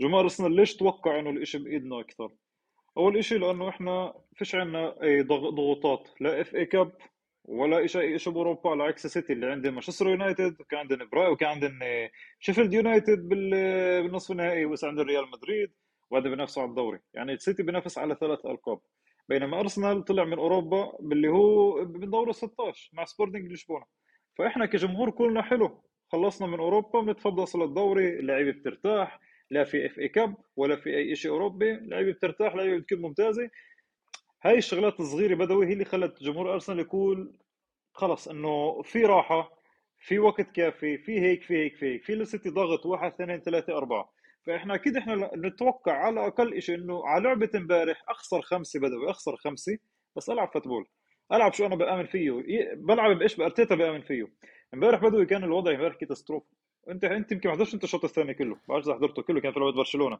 جمهور ارسنال ليش توقع إنه الإشي بإيدنا أكثر؟ أول إشي لأنه إحنا فيش عنا ضغوطات لا FA Cup ولا شيء أي شيء بأوروبا على عكس سيتي اللي عندهم مانشستر يونايتد كان عندهم براي وكان عندهم شيفيلد يونايتد بال- بالنصف النهائي وبس عندهم ريال مدريد. وهذا بينافسوا على الدوري. يعني السيتي بينافس على ثلاث ألقاب. بينما أرسنال طلع من أوروبا باللي هو من دور ال 16 مع سبورتنج لشبونة. فإحنا كجمهور كلنا حلو. خلصنا من أوروبا بنتفضى للدوري اللعيبه بترتاح لا في FA Cup ولا في أي شيء أوروبي اللعيبه بترتاح اللعيبه بتكون ممتازة. هاي الشغلات الصغيرة بدوي هي اللي خلت جمهور أرسنال يقول خلص إنه في راحة في وقت كافي في هيك في هيك في هيك في للسيتي ضغط واحد اثنين ثلاثة أربعة. فإحنا أكيد إحنا نتوقع على أقل شيء إنه على لعبة إمبارح أخسر خمسة بدوي أخسر خمسة بس ألعب football. ألعب شو أنا بآمن فيه؟ بلعب بإيش؟ بأرتيتا بآمن فيه. إمبارح بدوي كان الوضع إمبارح catastrophe أنت أنت يمكن ما حضرتش أنت الشوط الثاني كله بعرف إذا حضرته كله كان في لعبة برشلونة.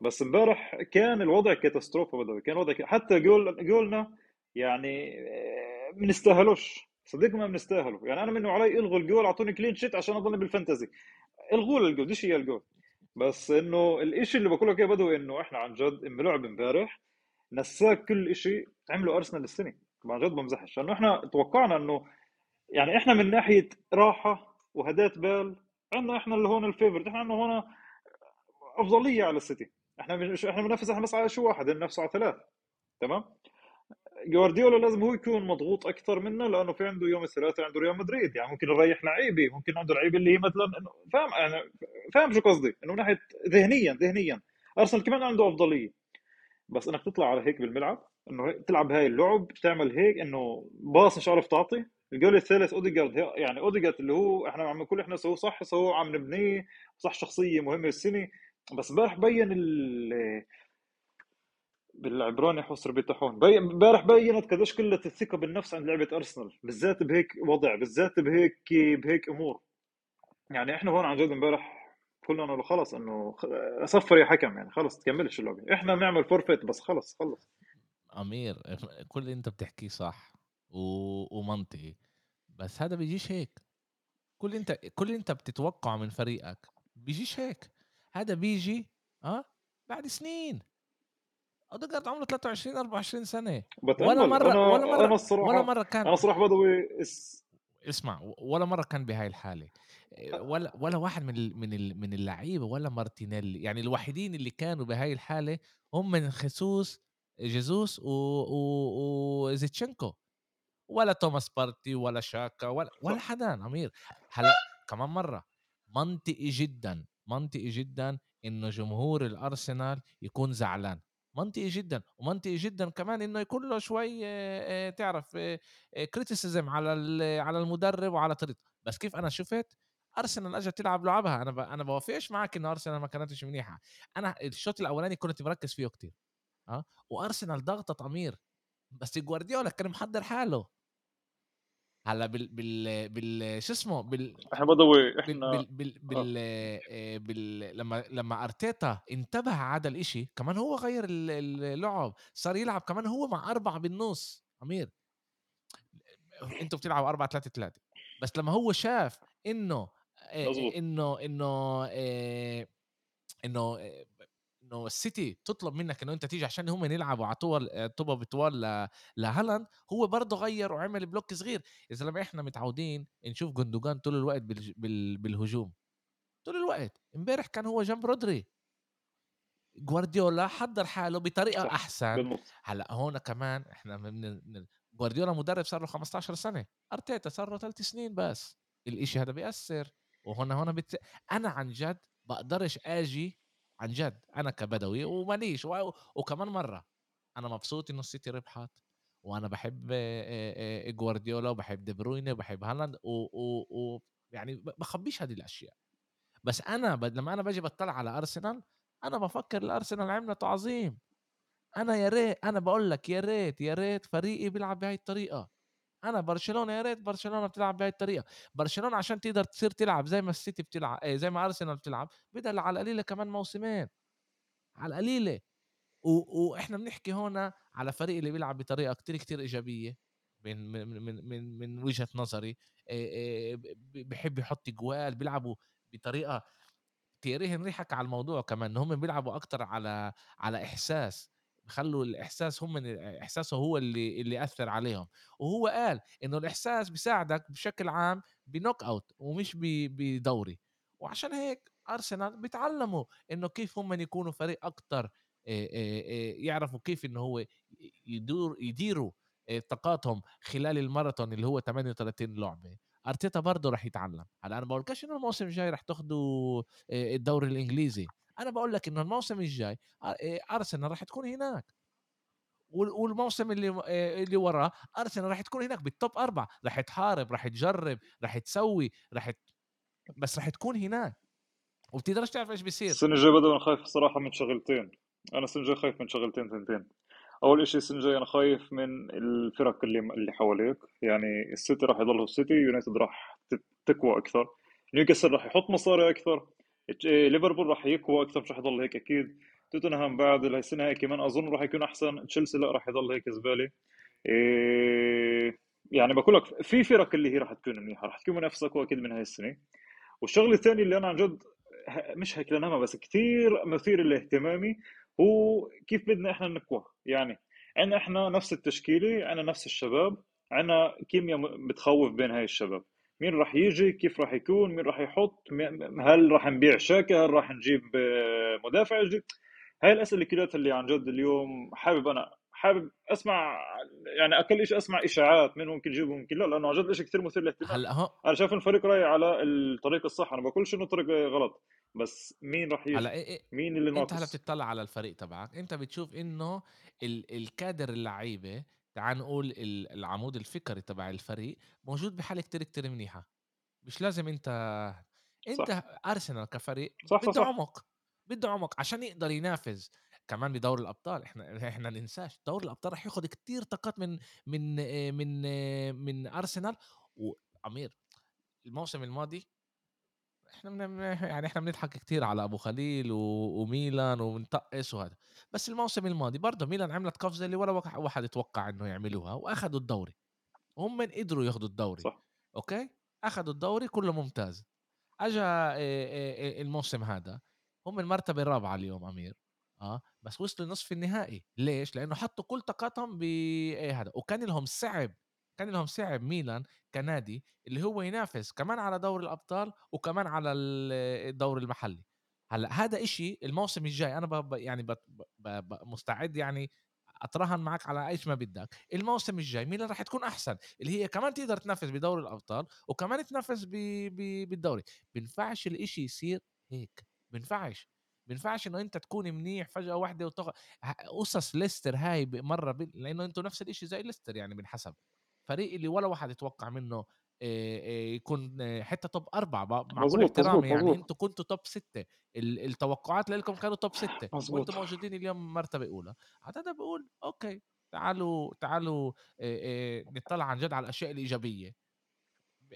بس إمبارح كان الوضع catastrophe بدوي كان الوضع. حتى جول جولنا يعني آه، ما بنستاهلوش صدقني ما بنستاهله. يعني أنا منه علي إلغوا الجول أعطوني clean sheet عشان أضل بال Fantasy الغوا الجول ديش هي الجول؟ بس إنه الإشي اللي بقول لك اياه بدوي إنه إحنا عن جد بلعب إمبارح نساك كل شيء عمله أرسنال السنة عن جد بمزحش لأنه إحنا توقعنا إنه يعني إحنا من ناحية راحة وهدات بال عندنا إحنا اللي هون ال favorite إحنا عندنا هون أفضلية على السيتي إحنا مش إحنا بننافس إحنا بس على شو؟ واحد بننافس على ثلاث تمام؟ جوارديولا لازم هو يكون مضغوط أكثر منا لأنه في عنده يوم الثلاثاء عنده ريال مدريد. يعني ممكن يريح لعيبه ممكن عنده لعيبه اللي هي مثلا فاهم يعني فاهم شو قصدي؟ إنه من ناحية ذهنيا ذهنيا. أرسنال كمان عنده أفضلية. بس إنك تطلع على هيك بالملعب إنه تلعب هاي اللعب تعمل هيك إنه pass مش عارف تعطي. الجول الثالث أوديجارد يعني أوديجارد اللي هو إحنا عم كل إحنا سووه صح سووه عم نبنيه صح شخصية مهمة السنة. بس امبارح بين بالعبراني חוסר ביטחון بي... امبارح بينت قديش قله الثقة بالنفس عند لعبة أرسنال بالذات بهيك وضع بالذات بهيك بهيك أمور. يعني إحنا هون عن جد امبارح كلنا إنه خلص إنه صفر يا حكم يعني خلص تكملش اللعبة. إحنا بنعمل forfeit بس خلص خلص. أمير كل اللي أنت بتحكيه صح و... ومنطقي بس هذا بيجيش هيك. كل انت كل أنت بتتوقعه من فريقك بيجيش هيك. هذا بيجي آه بعد سنين. اوديجارد عمره 23 24 سنة. بتأمل ولا مره أنا ولا مره أنا الصراحة ولا مرة كان أنا صراحة بدوي اس... اسمع ولا مرة كان بهاي الحالة. ولا ولا واحد من ال من ال من اللعيبة ولا مارتينيلي. يعني الوحيدين اللي كانوا بهاي الحالة هم من خيسوس جيسوس و و وزيتشينكو ولا توماس بارتي ولا شاكا ولا ولا حدا أمير. هلا كمان مرة. منطقي جدًا، منطقي جدًا إنه جمهور الأرسنال يكون زعلان، منطقي جدًا، ومنطقي جدًا كمان إنه يكون له شوي تعرف criticism على على المدرب وعلى طريقته، بس كيف أنا شُفت؟ أرسنال إجت تلعب لعبها، أنا ب أنا بوافقش معك إنه أرسنال ما كانتش منيحة، أنا الشوط الأولاني كنت مركّز فيه كتير، آه، وأرسنال ضغطت أمير، بس جوارديولا كان محضّر حاله، هلّأ بال بال بال شو اسمه؟ بال إحنا بدوي بال إحنا بال بال آه. بال آآ بال لمّا لمّا أرتيتا انتبه على هذا الإشي، كمان هو غيّر ال ال اللعب، صار يلعب كمان هو مع 4 بالنُص، أمير. أنتم بتلعبوا 4-3-3 بس لمّا هو شاف إنه آآ مزبوط إنه إنه آآ إنه السيتي تطلب منك إنه أنت تيجي عشان هم يلعبوا على طول آآ طوبة بطوال لهالاند، هو برضه غيّر وعمل block صغير، يا زلمة إحنا متعودين نشوف جندوجان طول الوقت بال بالهجوم. طول الوقت. إمبارح كان هو جنب رودري. جوارديولا حضّر حاله بطريقة صح بالنص هلأ هون كمان إحنا من من جوارديولا مدرب صار له 15 سنة. أرتيتا صار له 3 سنين بس. الإشي هذا بيأثّر. وهون هون بت أنا عن جد باقدرش آجي عن جد أنا كبدوي وما ليش و وكمان مرّة أنا مبسوط إنه السيتي ربحت آآ آآ جوارديولا وباحب دي بروينة وباحب هالاند و و و يعني ب باخبّيش هذه الأشياء. بس أنا ب لمّا أنا باجي باطّلع على أرسنال، أنا بافكّر الأرسنال عملته عظيم، أنا يا ريت أنا باقول لك يا ريت، يا ريت فريقي بيلعب بهاي الطريقة، أنا برشلونة يا ريت برشلونة بتلعب بهاي الطريقة، برشلونة عشان تقدر تصير تلعب زي ما السيتي بتلعب آآ زي ما أرسنال بتلعب، بدها على القليلة كمان موسمين، على القليلة، و وإحنا بنحكي هون على فريق اللي بيلعب بطريقة كتير، كتير إيجابية من من من من وجهة نظري، آآ آآ ب بيحب يحط جوال، بيلعبوا بطريقة تييري هنري حكى على الموضوع كمان هم بيلعبوا أكتر على على إحساس. بخلوا الإحساس هم من إحساسه هو اللي اللي أثر عليهم. وهو قال إنه الإحساس بيساعدك بشكل عام بنوك أوت ومش بدوري. وعشان هيك أرسنال بيتعلموا إنه كيف هم يكونوا فريق إيه يعرفوا كيف إنه هو يدور يديروا طاقاتهم خلال الماراثون اللي هو 38 لعبة. أرتيتا برضه راح يتعلم. هلأ أنا بقولكش إنه الموسم الجاي راح تاخدوا آآ الدوري الإنجليزي، أنا باقول لك إنه الموسم الجاي أ آآ أرسنال راح تكون هناك، وال والموسم اللي آآ اللي وراه أرسنال راح تكون هناك بالtop 4 راح تحارب، راح تجرب، راح تسوي، راح ت بس راح تكون هناك، وبتقدرش تعرف إيش بيصير. السنة الجاية بدو أنا خايف الصراحة من شغلتين. أنا السنة الجاية خايف من شغلتين ثنتين. أول إشي السنة الجاية أنا خايف من الفرق اللي اللي حواليك. يعني السيتي راح يضل هو السيتي يونايتد راح تقوى أكثر. نيوكاسل راح يحط مصاري إيه، ليفربول راح يقوى أكثر مش راح يضل هيك أكيد. توتنهام بعد السنة هاي كمان أظن راح يكون أحسن. تشيلسي لا راح يضل هيك زبالة. إيه يعني بقول لك في فرق اللي هي راح تكون منيحة. راح تكون منافسة أقوى أكيد من هاي السنة. والشغلة الثانية اللي أنا عن جد مش هيك لنما بس كثير مثير لاهتمامي هو كيف بدنا إحنا نقوى. يعني عندنا إحنا نفس التشكيلة عندنا نفس الشباب عندنا كيمياء بتخوف بين هاي الشباب. مين راح يجي؟ كيف راح يكون؟ مين راح يحط؟ هل راح نبيع شاكا هل راح نجيب آه، مدافع جديد؟ هاي الأسئلة كلها اللي عن جد اليوم. حابب أنا حابب أسمع يعني أقل شيء أسمع إشاعات مين ممكن يجيبه ممكن لا لأنه عن جد شيء كثير مثير للاهتمام. هلأ هو أنا شايف الفريق رايح على الطريق الصح. أنا بقولش انه الطريق غلط. بس مين راح يجي؟ إ إ مين اللي أنت هلأ ناقص؟ بتطلع على الفريق تبعك، أنت بتشوف ال الكادر اللعيبة تعال نقول ال العمود الفقري تبع الفريق موجود بحالة كتير، كتير منيحة. مش لازم أنت صح. أنت أرسنال كفريق صح صح بده صح. عمق، بده عمق عشان يقدر ينافس كمان بدوري الأبطال، إحنا إحنا ننساش دوري الأبطال راح ياخد كتير طاقات من من آآ من آآ من أرسنال وأمير الموسم الماضي إحنا بن يعني إحنا بنضحك كتير على أبو خليل و وميلان وبنطقّس وهذا، بس الموسم الماضي برضه ميلان عملت قفزة اللي ولا واحد يتوقع إنه يعملوها وأخدوا الدوري، وهُم قدروا ياخدوا الدوري، صح. أوكي، أخدوا الدوري كله ممتاز. اجى الموسم هذا هم المرتبة الرابعة اليوم أمير، آه، بس وصلوا نصف النهائي، ليش؟ لإنه حطّوا كل طاقتهم ب آآ هذا، وكان لهم صعب كان لهم صعب ميلان كنادي اللي هو ينافس كمان على دوري الأبطال وكمان على ال الدوري المحلي. هلأ هذا إشي الموسم الجاي أنا ب ب يعني بت ب ب مستعد يعني أتراهن معك على إيش ما بدك الموسم الجاي مين اللي راح تكون أحسن اللي هي كمان تقدر تنافس بدوري الأبطال وكمان تنافس. بالدوري بينفعش الإشي يصير هيك بينفعش بينفعش إنه أنت تكون منيح فجأة واحدة وتغ... قصص ليستر هاي مرة ب... لأنه أنتم نفس الإشي زي ليستر يعني بنحسب فريق اللي ولا واحد يتوقع منه يكون حتى top أربعة مع كل احترامي يعني أنتم كنتوا top ستة التوقعات لكم كانوا top ستة وأنتم موجودين اليوم مرتبة أولى. هذا بقول okay تعالوا تعالوا نطلع عن جد على الأشياء الإيجابية.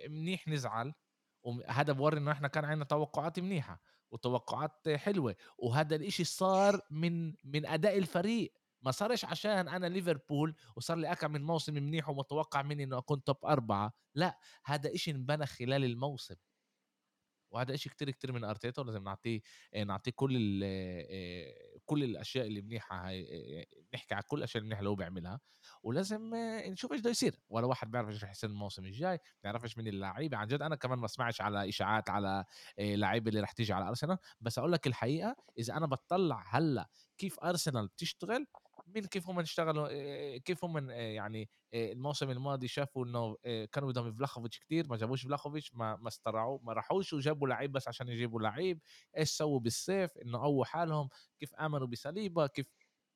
منيح نزعل وهذا بوري إنه إحنا كان عندنا توقعات منيحة وتوقعات حلوة وهذا الإشي صار من من أداء الفريق. ما صارش عشان أنا ليفربول وصار لي اكم من موسم منيح ومتوقع مني إنه أكون top أربعة. لا هذا إشي انبنى خلال الموسم. وهذا إشي كتير كتير من أرتيتا ولازم نعطيه نعطيه كل كل الأشياء اللي منيحة هاي نحكي على كل الأشياء المنيحة اللي هو بيعملها. ولازم نشوف إيش بده يصير. ولا واحد بيعرف إيش رح يصير الموسم الجاي بيعرفش من اللعيبة. عن جد أنا كمان ما اسمعش على إشاعات على لعيبة اللي رح تيجي على أرسنال. بس أقول لك الحقيقة إذا أنا بطلع هلأ كيف أرسنال بتشتغل من كيف هم اشتغلوا كيف هم يعني الموسم الماضي شافوا إنه كانوا بدهم فلاخوفيتش كتير ما جابوش فلاخوفيتش ما ما استرعوا ما راحوش وجابوا لعيب بس عشان يجيبوا لعيب إيش سووا بالسيف إنه قووا حالهم كيف آمنوا بسليبه كيف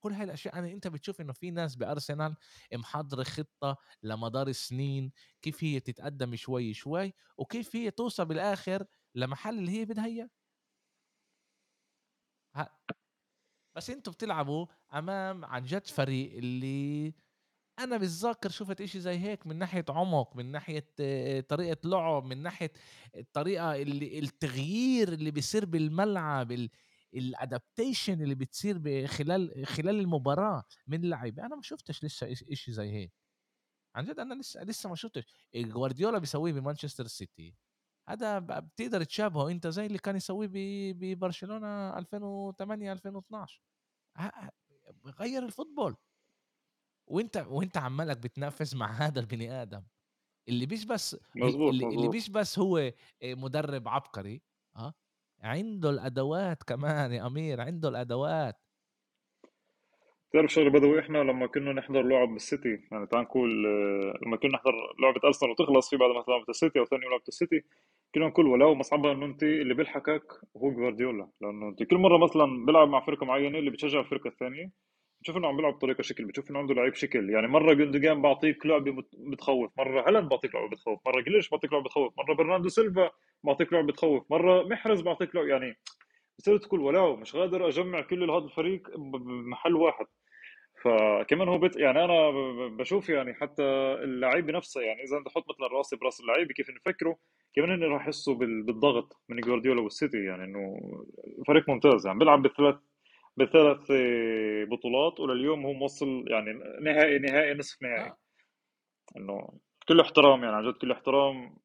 كل هاي الأشياء. يعني أنت بتشوف إنه في ناس بأرسنال محضرة خطة لمدار السنين كيف هي تتقدم شوي شوي وكيف هي توصل بالآخر لمحل اللي هي بدها إياه. بس أنتوا بتلعبوا امام عن جد فريق اللي أنا بالذاكر شفت إشي زي هيك من ناحية عمق من ناحية طريقة لعب من ناحية الطريقة اللي التغيير اللي بيصير بالملعب الادابتيشن اللي بتصير خلال خلال المباراة من اللعيبه أنا ما شفتش لسه إشي زي هيك. عن جد أنا لسه لسه ما شفتش. جوارديولا بيسويه بمانشستر سيتي. هذا بتقدر تشابهه. انت زي اللي كان يسويه ببرشلونة 2008 2012 غير الفوتبول. وانت وانت عمالك بتنافس مع (laughs) هذا البني آدم. اللي بيش بس مزبوط اللي, مزبوط. اللي بيش بس هو مدرب عبقري آه عنده الأدوات كمان يا أمير عنده الأدوات. بتعرف شغلة بدوي إحنا لما كنا نحضر لعب بالسيتي يعني تعال نقول آه، لما كنا نحضر لعبة أرسنال وتخلص في بعد ما لعبة السيتي أو ثاني لعبة السيتي كنا نقول ولو مصعبها إنه أنت اللي بيلحقك هو جوارديولا. لأنه أنت كل مرة مثلا بيلعب مع فرقة معينة اللي بتشجع الفرقة الثانية بتشوف إنه عم بيلعب بطريقة شكل بتشوف إنه عنده لعيب شكل. يعني مرة جوندوجان بعطيك لعبة بتخوف مرة هالاند بعطيك لعبة بتخوف مرة جليش بعطيك لعبة بتخوف مرة برناردو سيلفا بعطيك لعبة بتخوف مرة محرز بعطيك لعبة. يعني بتصير تقول ولو مش قادر أجمع كل هذا الفريق بمحل واحد. فكمان هو بت... يعني أنا بشوف يعني حتى اللعيبه نفسها يعني إذا أنت تحط مثلا راسي براس اللعيبه كيف يفكروا كمان إنه راح يحسوا بالضغط من جوارديولا والسيتي يعني إنه فريق ممتاز يعني بيلعب بثلاث بثلاث بطولات ولليوم هو موصل يعني نهائي نهائي نصف نهائي. آه. إنه كله احترام يعني عن جد كله احترام.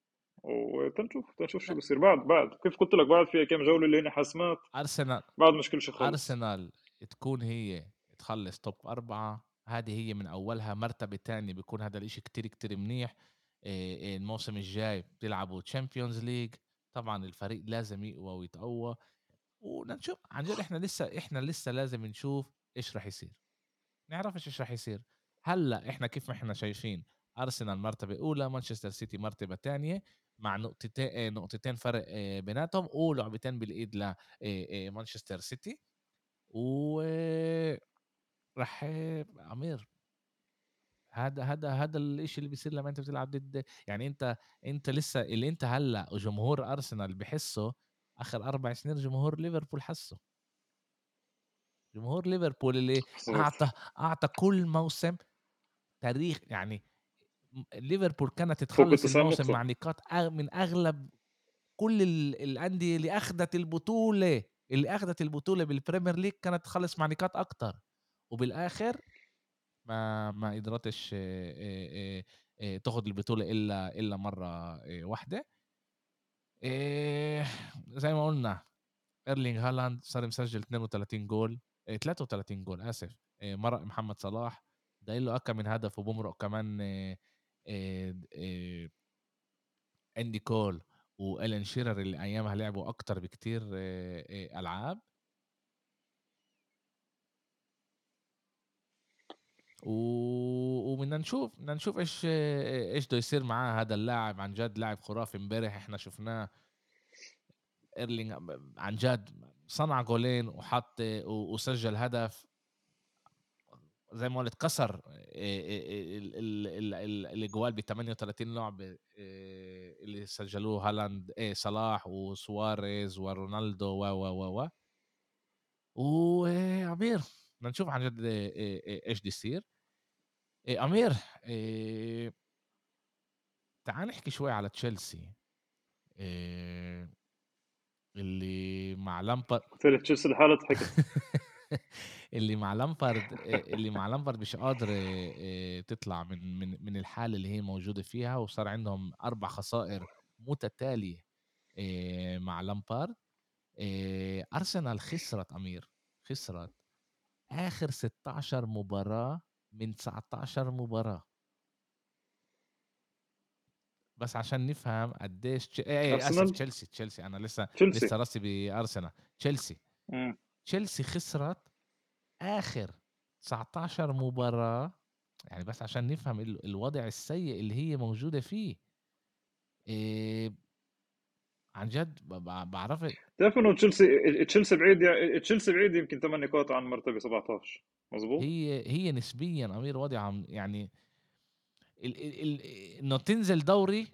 وتنشوف تنشوف شو بصير بعد بعد. كيف قلت لك بعد في كم جولة اللي هنا حسمات أرسنال. بعد مش كل شيء خلص. أرسنال تكون هي تخلص توب أربعة هذه هي من أولها مرتبة تانية بيكون هذا الإشي كتير كتير منيح الموسم الجاي بتلعبوا Champions League طبعا الفريق لازم يقوى ويتقوى ونشوف عن جد إحنا لسه إحنا لسه لازم نشوف إيش راح يصير. نعرفش إيش راح يصير. هلأ إحنا كيف ما إحنا شايفين ارسنال مرتبة أولى مانشستر سيتي مرتبة ثانية مع نقطتين نقطتين فرق بيناتهم ولعبتين بالإيد لمانشستر سيتي و راح عمير. هذا هذا هذا الشيء اللي بيصير لما أنت بتلعب ضد يعني أنت أنت لسه اللي أنت هلأ جمهور أرسنال بحسه آخر أربع سنين جمهور ليفربول حسه. جمهور ليفربول اللي أعطى أعطى كل موسم تاريخ يعني ليفربول كانت تخلص الموسم مع نقاط من أغلب كل الأندية اللي أخذت البطولة اللي أخذت البطولة بال Premier League كانت تخلص مع نقاط أكثر وبالآخر ما ما قدرتش تاخد البطولة إلا إلا مرة واحدة. زي ما قلنا إيرلينج هالاند صار مسجل 32 جول 33 جول آسف. مرق محمد صلاح ضل له أكا من هدف وبمرق كمان أندي كول وألان شيرر اللي أيامها لعبوا أكتر بكتير ألعاب. وبدنا نشوف بدنا نشوف إيش إيش بده يصير معاه هذا اللاعب. عن جد لاعب خرافي امبارح. إحنا شفناه إيرلينج عن جد صنع جولين وحط وسجّل هدف. زي ما قُلت كسر آآ ال ال ال ال الأجوال ب38 لعبة آآ اللي سجّلوه هالاند آآ صلاح وسواريز ورونالدو و، و، و، و. وعمير بدنا نشوف عن جد آآ إيش بده يصير. آآ أمير آآ تعال نحكي شوي على تشيلسي اللي مع لامبا قلت تشيلسي لحالها ضحكت (laughs) اللي مع لامبارد اللي مع لامبارد مش قادرة آآ تطلع من من من الحالة اللي هي موجودة فيها، وصار عندهم 4 خسائر متتالية آآ مع لامبارد. آآ أرسنال خسرت أمير، خسرت آخر 16 مباراة من 19 مباراة. بس عشان نفهم قديش تش آآ آسف أرسنال تشيلسي، تشيلسي أنا لسه تشيلسي لسه راسي بأرسنال، تشيلسي. تشيلسي خسرت آخر 19 مباراة يعني بس عشان نفهم ال الوضع السيء اللي هي موجودة فيه. آآ عن جد ب ب باعرف تعرف إنه تشيلسي تشيلسي بعيد يعني تشيلسي بعيد يمكن 8 نقاط عن مرتبة 17 مزبوط هي هي نسبيًا أمير وضعها يعني ال ال ال إنه تنزل دوري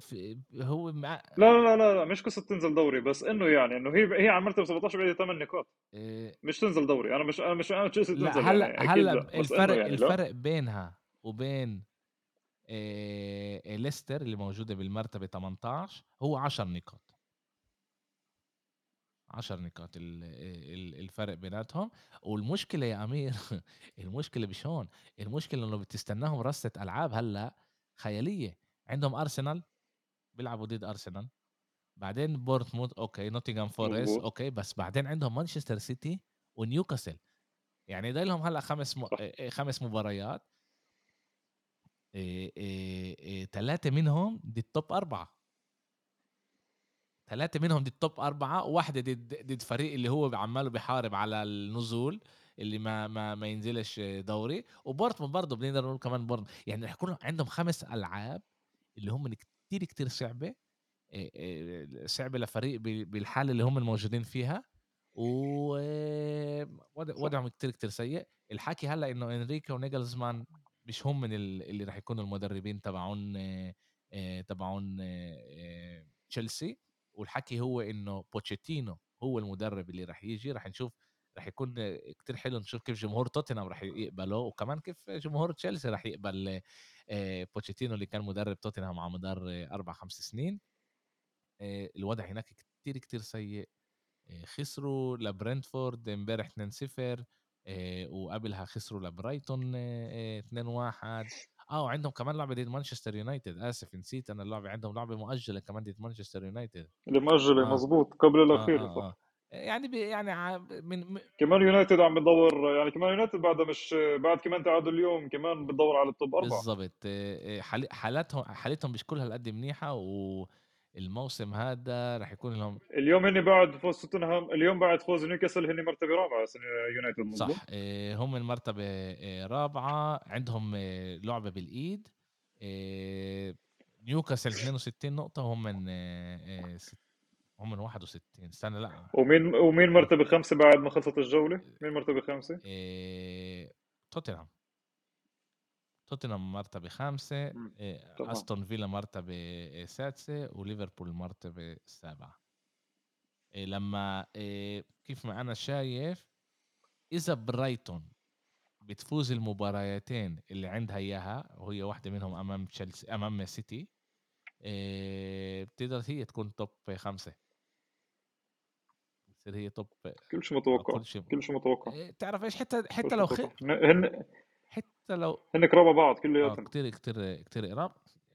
ف هو مع لا لا لا لا لا، مش قصة تنزل دوري بس إنه يعني إنه هي هي عن مرتبة 17 بعيد 8 نقاط. آآ مش تنزل دوري. أنا مش أنا مش أنا تشيلسي تنزل هلأ يعني لا إنه الفرق يعني لا. الفرق بينها وبين ليستر اللي موجودة بالمرتبة 18 هو 10 نقاط. 10 نقاط ال ال الفرق بيناتهم، والمشكلة يا أمير (laughs) المشكلة مش هون، المشكلة إنه بتستناهم رصة ألعاب هلأ خيالية، عندهم أرسنال بيلعبوا ضد أرسنال، بعدين بورتموث أوكي، نوتنغهام فورست أوكي، بس بعدين عندهم مانشستر سيتي ونيوكاسل، يعني ضايل لهم هلأ 5 م 5 مباريات. 3 منهم ضد top 4. 3 منهم ضد top 4 وواحدة ضد ضد فريق اللي هو عمّاله بيحارب على النزول، اللي ما ما ما ينزلش دوري، وبورتموند برضه بنقدر نقول كمان برضه، يعني رح يكون عندهم 5 ألعاب اللي هم كتير، كتير صعبة. صعبة لفريق بالحالة اللي هم الموجودين فيها، و وضعهم كتير، كتير سيء، الحكي هلأ إنه إنريكي ونيجلزمان مش هم من ال اللي رح يكونوا المدربين تبعون تبعون تشيلسي. والحكي هو إنه بوتشيتينو هو المدرب اللي راح يجي راح نشوف راح يكون كتير حلو نشوف كيف جمهور توتنهام راح يقبله وكمان كيف جمهور تشيلسي راح يقبل بوتشيتينو اللي كان مدرب توتنهام على مدار أربع خمس سنين. الوضع هناك كتير كتير سيء. خسروا لبرنتفورد امبارح 2-0 وقبلها خسروا لبرايتون 2-1 آه وعندهم كمان لعبة ضد مانشستر يونايتد. آسف نسيت أنا اللعبة. عندهم لعبة مؤجلة كمان ضد مانشستر يونايتد. اللي مؤجله آه مزبوط قبل الاخيره آه صح. آه. يعني بي يعني من كمان يونايتد عم بدور يعني كمان يونايتد بعدها مش بعد كمان تعادل اليوم كمان بتدور على التوب أربعة. بالضبط. آه، آه، حال- حالاتهم حالتهم مش كلها هالقد منيحة والموسم هذا راح يكون لهم اليوم هني بعد فوز توتنهام اليوم بعد فوز نيوكاسل هني مرتبة رابعة سنة يونايتد مزبوط صح آه، هم من مرتبة آه، رابعة عندهم آه، لعبة بالإيد نيوكاسل 62 نقطة وهم من هم من 61 استنى لا. ومين ومين مرتبة خمسة بعد ما خلصت الجولة؟ مين مرتبة خمسة؟ آه، توتنهام. توتنهام مرتبة خامسة أستون فيلا مرتبة سادسة وليفربول مرتبة سابعة لما كيف ما أنا شايف إذا برايتون بتفوز المباريتين اللي عندها إياها وهي واحدة منهم أمام تشيلسي أمام سيتي آه، بتقدر هي تكون top خمسة. بتصير هي top كل شيء متوقع كل شيء متوقع. آه، تعرف إيش؟ حتى حتى لو خ... هن حتى لو هن قرابة بعض كلياتهم كتير كتير كتير قراب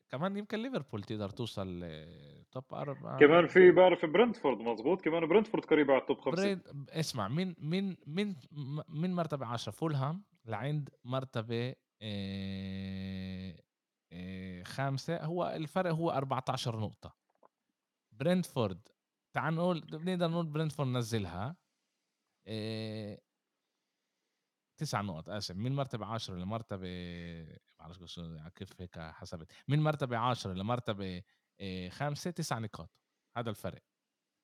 كمان يمكن ليفربول تقدر توصل آه، top كمان أربعة في بعرف برنتفورد مزبوط كمان برنتفورد قريبة على ال top خمسة بريد اسمع من من من من مرتبة 10 فولهام لعند مرتبة آه، آه، خامسة. هو الفرق هو 14 نقطة. برنتفورد تعال نقول بنقدر نقول برنتفورد نزلها. آه، تسع نقط آسف. من مرتبة 10 لمرتبة بعرفش كيف هيك حسبت. من مرتبة 10 لمرتبة آه، خامسة تسع نقاط. هذا الفرق.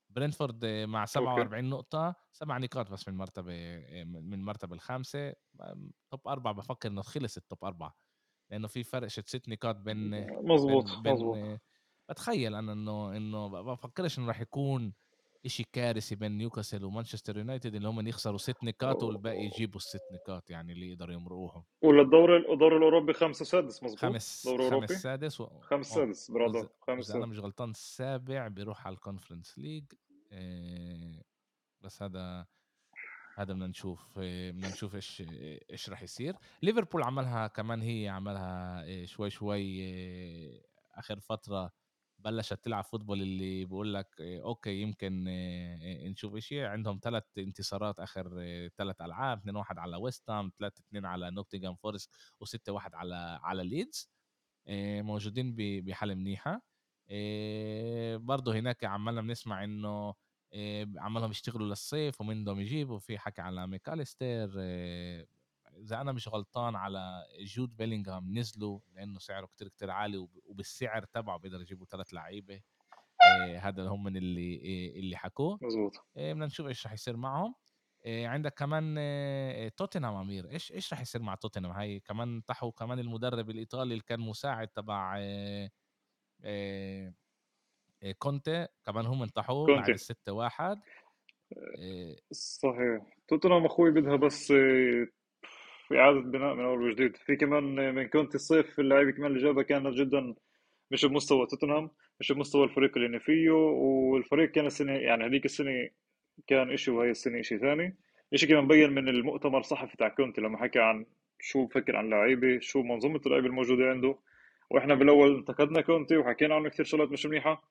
برنتفورد مع 47 أوكي. نقطة سبع نقاط بس من المرتبة من المرتبة الخامسة. top أربعة بفكر إنه خلص ال top أربعة. لأنه في فرق ست نقاط بين مظبوط مزبوط. بتخيل أنا إنه إنه بفكرش إنه راح يكون إشي كارثي بين نيوكاسل ومانشستر يونايتد اللي هم يخسروا ست نقاط والباقي يجيبوا الست نقاط يعني اللي يقدروا يمرقوهم. ولا الدوري الدوري الأوروبي خمسة سادس مظبوط؟ خمس دوري أوروبي؟ خمس سادس و... خمس سادس برافو خمس سادس أنا مش غلطان السابع بيروح على ال Conference League إيه بس هذا هذا بدنا نشوف بدنا نشوف إيش إيش راح يصير. ليفربول عملها كمان هي عملها إيه شوي شوي إيه آخر فترة بلشت تلعب football اللي بقول لك okay يمكن نشوف شيء عندهم ثلاث انتصارات آخر ثلاث ألعاب 2 1 على ويست هام 3 2 على نوتنغهام فورست و6 1 على على ليدز موجودين بحالة منيحة. برضه هناك عمالنا بنسمع إنه عمالهم يشتغلوا للصيف ومنهم يجيبوا في حكي على ماكاليستر إذا أنا مش غلطان على جود بيلينغهام نزلوا لأنه سعره كتير كتير عالي وبالسعر تبعه بيقدر يجيبوا ثلاث لعيبة إيه هذا هم من اللي إيه اللي حكوه. مظبوط. إيه بدنا نشوف إيش رح يصير معهم. عندك كمان توتنهام أمير. إيش إيش رح يصير مع توتنهام؟ هاي كمان طحّوا كمان المدرب الإيطالي اللي كان مساعد تبع كونتي. كمان هم انطحوا بعد الستة واحد. إيه صحيح. توتنهام أخوي بدها بس في إعادة بناء من أول وجديد. في كمان من كونتي الصيف اللعيبة كمان اللي جابها كانت جدا مش بمستوى توتنهام مش بمستوى الفريق اللي فيه والفريق كان السنة يعني هذيك السنة كان إشي وهي السنة إشي ثاني. إشي كمان مبين من المؤتمر الصحفي تاع كونتي لما حكى عن شو بفكر عن لعيبة شو منظومة اللعيبة الموجودة عنده. وإحنا بالأول انتقدنا كونتي وحكينا عنه كثير شغلات مش منيحة.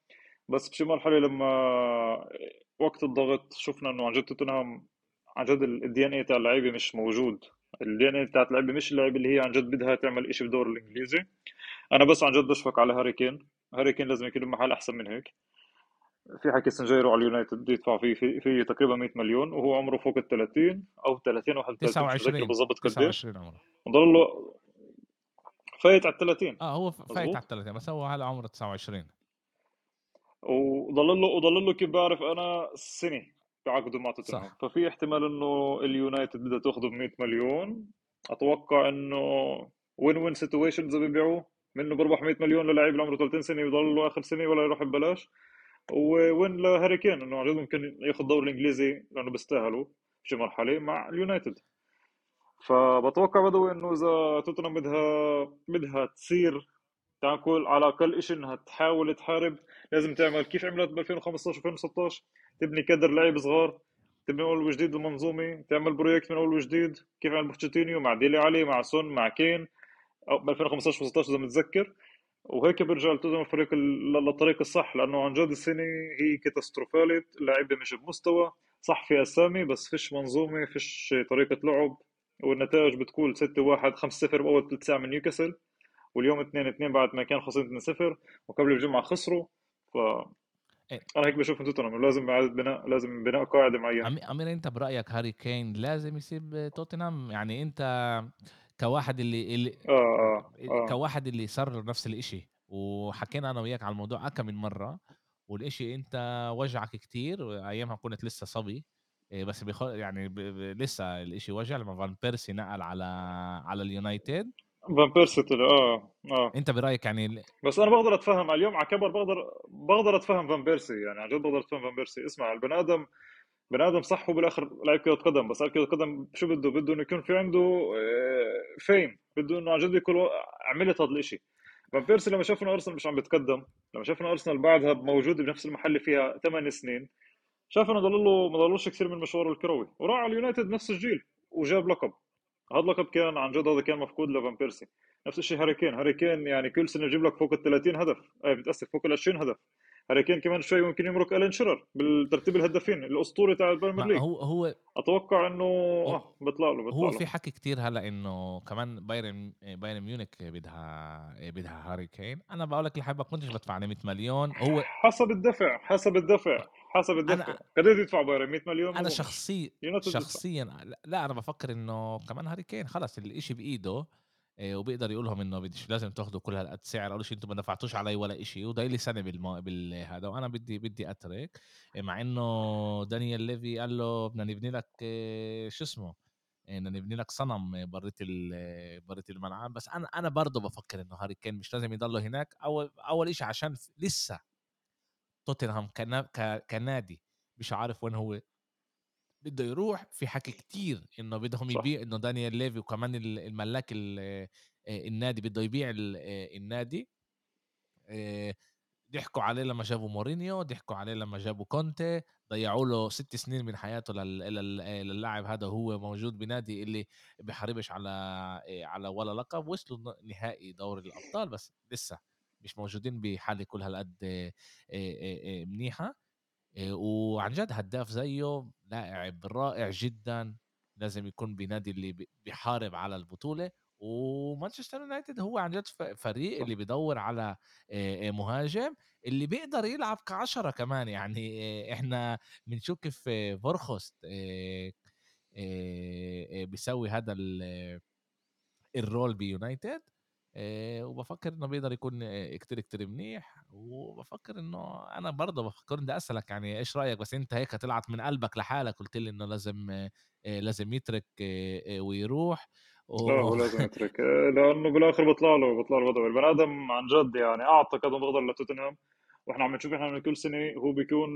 بس بشي مرحلة لما وقت الضغط شفنا إنه عن جد توتنهام عن جد ال DNA تاع اللعيبة مش موجود. اي بتاعت اللعبه مش اللعبه اللي هي عن جد بدها تعمل شيء بالدوري الإنجليزي. أنا بس عن جد بشفق على هاري كين. هاري كين لازم يكون محل أحسن من هيك. في حكي إنه جيرو على اليونايتد يدفع فيه في, في تقريبا 100 مليون وهو عمره فوق ال 30 أو 30 أو 31 مش متذكر بالضبط قديش. ضل له فايت على ال 30 آه هو فايت على ال 30 بس هو هلا عمره 29 وضل له وضل له كيف بعرف أنا سنة. بعقده مع توتنهام ففي احتمال إنه اليونايتد بدها تاخذه ب 100 مليون. أتوقع إنه win win situation اذا بيبيعوه منه بربح 100 مليون للاعب اللي عمره 30 سنة يضل له آخر سنة ولا يروح ببلاش. وين لهاري كين إنه عن ممكن ياخذ الدوري الإنجليزي لأنه بيستاهلوا في مرحله مع اليونايتد. فبتوقع بدوي إنه إذا توتنهام بدها بدها تصير تاكل على أقل شيء إنها تحاول تحارب. لازم تعمل كيف عملت ب 2015 2016 تبني كادر لعيب صغار تبني أول وجديد المنظومة تعمل project من أول وجديد كيف عمل بوتشيتينو مع ديلي علي مع سون مع كين. ب 2015 16 اذا متذكر وهيك بيرجع توتنهام الفريق للطريق الصح لأنه عن جد السنة هي קטסטרופלי. اللعيبه مش بمستوى صح في أسامي بس فيش منظومة فيش طريقة لعب. والنتائج بتقول 6 1 5 0 بأول ثلاث ساعات من نيوكاسل. واليوم 2 2 بعد ما كان خسرين 2 0 وقبل الجمعة خسروا ف إيه. أنا هيك بشوف توتنهام لازم اعاده بناء لازم بناء قاعدة معينة. امير أنت برأيك هاري كين لازم يسيب توتنهام يعني أنت كواحد اللي اللي آه آه آه. كواحد اللي صار نفس الإشي. وحكينا أنا وياك على الموضوع اكم من مرة والإشي أنت وجعك كتير أيامها كنت لسه صبي. إيه، بس بيخ... يعني ب... ب... لسه الإشي وجع لما فان بيرسي نقل على على اليونايتد. فان بيرسي آه آه. أنت برأيك يعني بس أنا بقدر أتفهم اليوم على كبر بقدر بقدر أتفهم فان بيرسي يعني عن جد بقدر أتفهم فان بيرسي اسمع البني آدم بني آدم صح هو بالاخر لعيب كرة قدم بس لعيب كرة قدم شو بده؟ بده إنه يكون في عنده fame آه، بده إنه عن جد يكون عملت هذا الشيء فان بيرسي لما شافنا أرسنال مش عم بيتقدم لما شافنا أرسنال بعدها موجود بنفس المحل اللي فيها ثمان سنين شاف انه ضل له ما ضلوش كثير من مشواره الكروي وراح على اليونايتد نفس الجيل وجاب لقب. هذا اللقب كان عن جد هذا كان مفقود لفان بيرسي. نفس الشيء هاري كين. هاري كين يعني كل سنة يجيب لك فوق ال 30 هدف. أي متاسف فوق ال 20 هدف. هاري كين كمان شوي ممكن يمرق ألان شيرر بالترتيب الهدافين الأسطوري تاع البريمير ليج. هو هو أتوقع إنه آه بيطلع له بيطلع هو في حكي كتير هلا إنه كمان بايرن بايرن ميونخ بدها بدها هاري كين أنا بقول لك لحد ما كنتش بدفع 100 مليون. هو حسب الدفع حسب الدفع حسب الدفع. أنا قديش يدفع بايرن؟ 100 مليون أنا شخصي شخصيا لا أنا بفكر إنه كمان هاري كين خلص الإشي بإيده. وبيقدر يقول لهم إنه بديش لازم تاخذوا كل هالقد سعر قالوا أنتم ما دفعتوش علي ولا إشي وده لي سنة بالمو... بالهذا وأنا بدي بدي أترك. إيه، مع إنه دانيال ليفي قال له بدنا نبني لك إيه، شو اسمه؟ بدنا نبني لك صنم بريت بريت الملعب. بس أنا أنا برضه بفكر إنه هاري كين مش لازم يضله هناك. أول أول شيء عشان لسه توتنهام كنادي مش عارف وين هو. بده يروح في حكي كتير إنه بدهم يبيع إنه دانيال ليفي وكمان الملاك النادي بده يبيع النادي. ضحكوا عليه لما جابوا مورينيو ضحكوا عليه لما جابوا كونتي ضيعوا له ست سنين من حياته للاعب هذا هو موجود بنادي اللي بحاربش على على ولا لقب. وصلوا نهائي دوري الأبطال بس لسه مش موجودين بحالة كل هالقد منيحة. وعن جد هداف زيه لاعب رائع جدا لازم يكون بنادي اللي بيحارب على البطولة ومانشستر يونايتد هو عن جد فريق اللي بيدور على مهاجم اللي بيقدر يلعب كعشرة كمان يعني إحنا بنشوف في فورخوست بيسوي هذا ال role بيونايتد. وبفكر إنه بيقدر يكون كتير كتير منيح وبفكر إنه أنا برضه بفكر بدي أسألك يعني إيش رأيك؟ بس أنت هيك طلعت من قلبك لحالك قلت لي إنه لازم لازم يترك ويروح و... لا هو لازم يترك لأنه بالآخر بيطلع له بيطلع له وضع البني آدم عن جد يعني اعطى قدم بغضر لتوتنهام وإحنا عم نشوف إحنا من كل سنة هو بيكون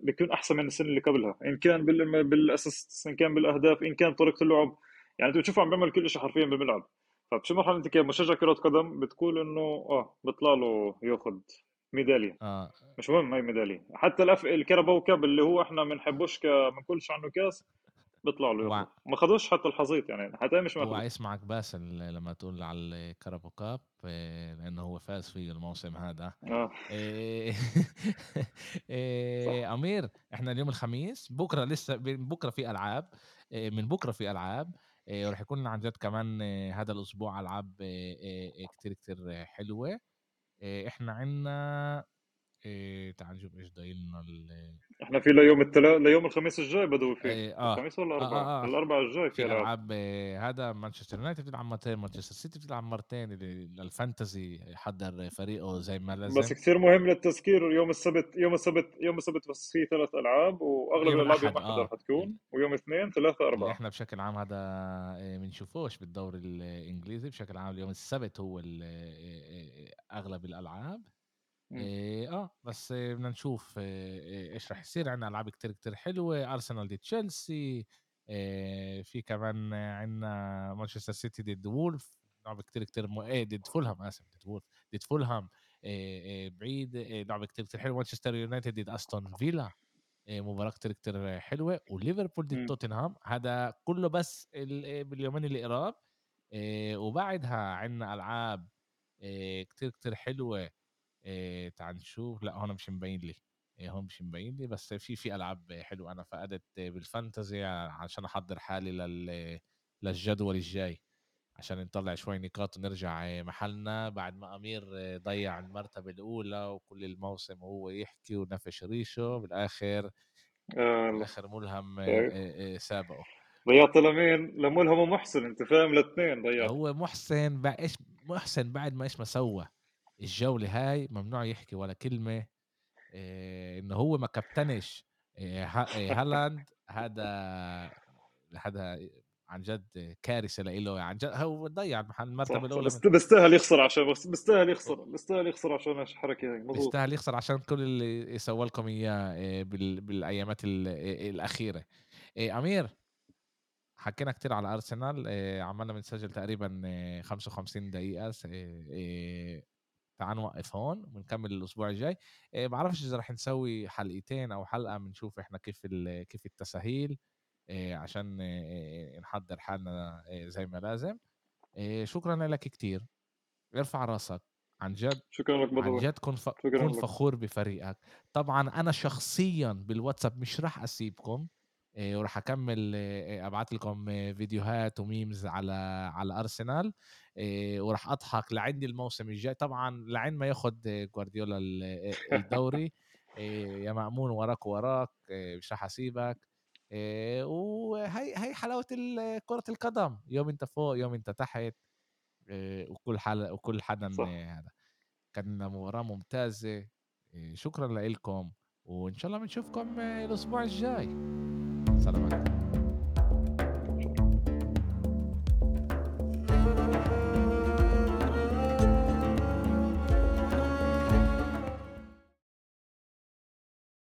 بيكون أحسن من السنة اللي قبلها. إن كان بالاسيست إن كان بالأهداف إن كان طريقة اللعب يعني انت بتشوفه عم بيعمل كل شيء حرفيا بالملعب. فبشو مرحلة انت كمشجع كرة قدم؟ بتقول إنه آه بيطلع له ياخذ ميدالية. آه. مش مهم هاي ميدالية. حتى الأف... الكرباو كاب اللي هو إحنا ما بنحبوش ك... ما بنقولش عنه كاس بيطلع له ياخذ ما خدوش حتى الحظيط يعني. حتى مش هو يسمعك باسل لما تقول على الكربو كاب آه، لأنه هو فاز فيه الموسم هذا. آه. (laughs) إيه إيه أمير إحنا اليوم الخميس بكرة لسه بكرة في ألعاب إيه من بكرة في ألعاب. ورح يكون عن جد كمان إيه هذا الأسبوع ألعاب إيه كتير كتير حلوة. إحنا عندنا إيه تعال نشوف إيش ضايلنا إحنا في ليوم الثلاث ليوم الخميس الجاي بدو في إيه آه. الخميس ولا الاربعاء؟ آه آه. الأربعاء الجاي في ألعاب إيه هذا مانشستر يونايتد بتلعب مرتين مانشستر سيتي بتلعب مرتين للفانتزي يحضر فريقه زي ما لازم بس كثير مهم للتذكير يوم السبت يوم السبت يوم السبت بس في ثلاث ألعاب وأغلب الألعاب يوم أحد رح تكون ويوم اثنين ثلاثة أربعة إحنا بشكل عام هذا بنشوفوش إيه، بالدوري الإنجليزي بشكل عام اليوم السبت هو إيه، أغلب الألعاب إيه آه بس بدنا نشوف إيه إيش رح يصير. عندنا ألعاب كتير كتير حلوة. ارسنال ضد تشيلسي إيه في كمان عندنا مانشستر سيتي ضد وولف لعبة كتير كتير م... إيه ضد فولهام آسف ضد وولف ضد فولهام إيه إيه بعيد. إيه لعبة كتير كتير حلوة. مانشستر يونايتد ضد استون فيلا إيه مباراة كتير كتير حلوة. وليفربول ضد توتنهام هذا كله بس باليومين اللي قراب. إيه وبعدها عندنا ألعاب إيه كتير كتير حلوة. إيه تعال نشوف. لأ هون مش مبين لي إيه هون مش مبين لي بس في في ألعاب حلوة أنا فقدت بالفانتزي عشان أحضر حالي لل للجدول الجاي. عشان نطلع شوي نقاط ونرجع محلنا. بعد ما أمير ضيع المرتبة الأولى وكل الموسم وهو يحكي ونفش ريشه بالآخر آه بالاخر ملهم طيب. سابقه. ضيعت لمين؟ لملهم ومحسن أنت فاهم؟ الاثنين ضيعت. هو محسن إيش محسن بعد ما إيش ما سوى. الجوله هاي ممنوع يحكي ولا كلمة إيه إنه هو ما كابتنش إيه هالاند هذا هذا عن جد كارثة لإله عن جد هو ضيع المرتبه الأولى بيستاهل يخسر عشان بيستاهل يخسر بيستاهل يخسر عشان حركة هيك مضبوط بيستاهل يخسر عشان كل اللي سوى لكم إياه بالأيامات الأخيرة. أمير حكينا كتير على أرسنال عملنا بنسجل تقريبا 55 دقيقة تعال نوقف هون ونكمل الأسبوع الجاي. ما بعرفش إذا رح نسوي حلقتين أو حلقة بنشوف إحنا كيف كيف التساهيل عشان نحضر حالنا زي ما لازم. شكرا لك كتير. ارفع راسك. عن جد شكرا لك عن بدوي جد كن ف كن فخور بفريقك. طبعًا أنا شخصيًا بالواتساب مش راح أسيبكم، آآ وراح أكمّل آآ أبعت لكم فيديوهات وmemes على على أرسنال، آآ وراح أضحك لعند الموسم الجاي، طبعًا لعند ما ياخد جوارديولا الدوري، يا مأمون وراك، وراك، مش راح أسيبك، آآ وهي هي حلاوة ال كرة القدم، يوم أنت فوق، يوم أنت تحت، وكل حل وكل حدًا هذا. كان مباراة ممتازة، آآ شكرًا لإلكم، وإن شاء الله بنشوفكم الأسبوع الجاي، hasta la próxima.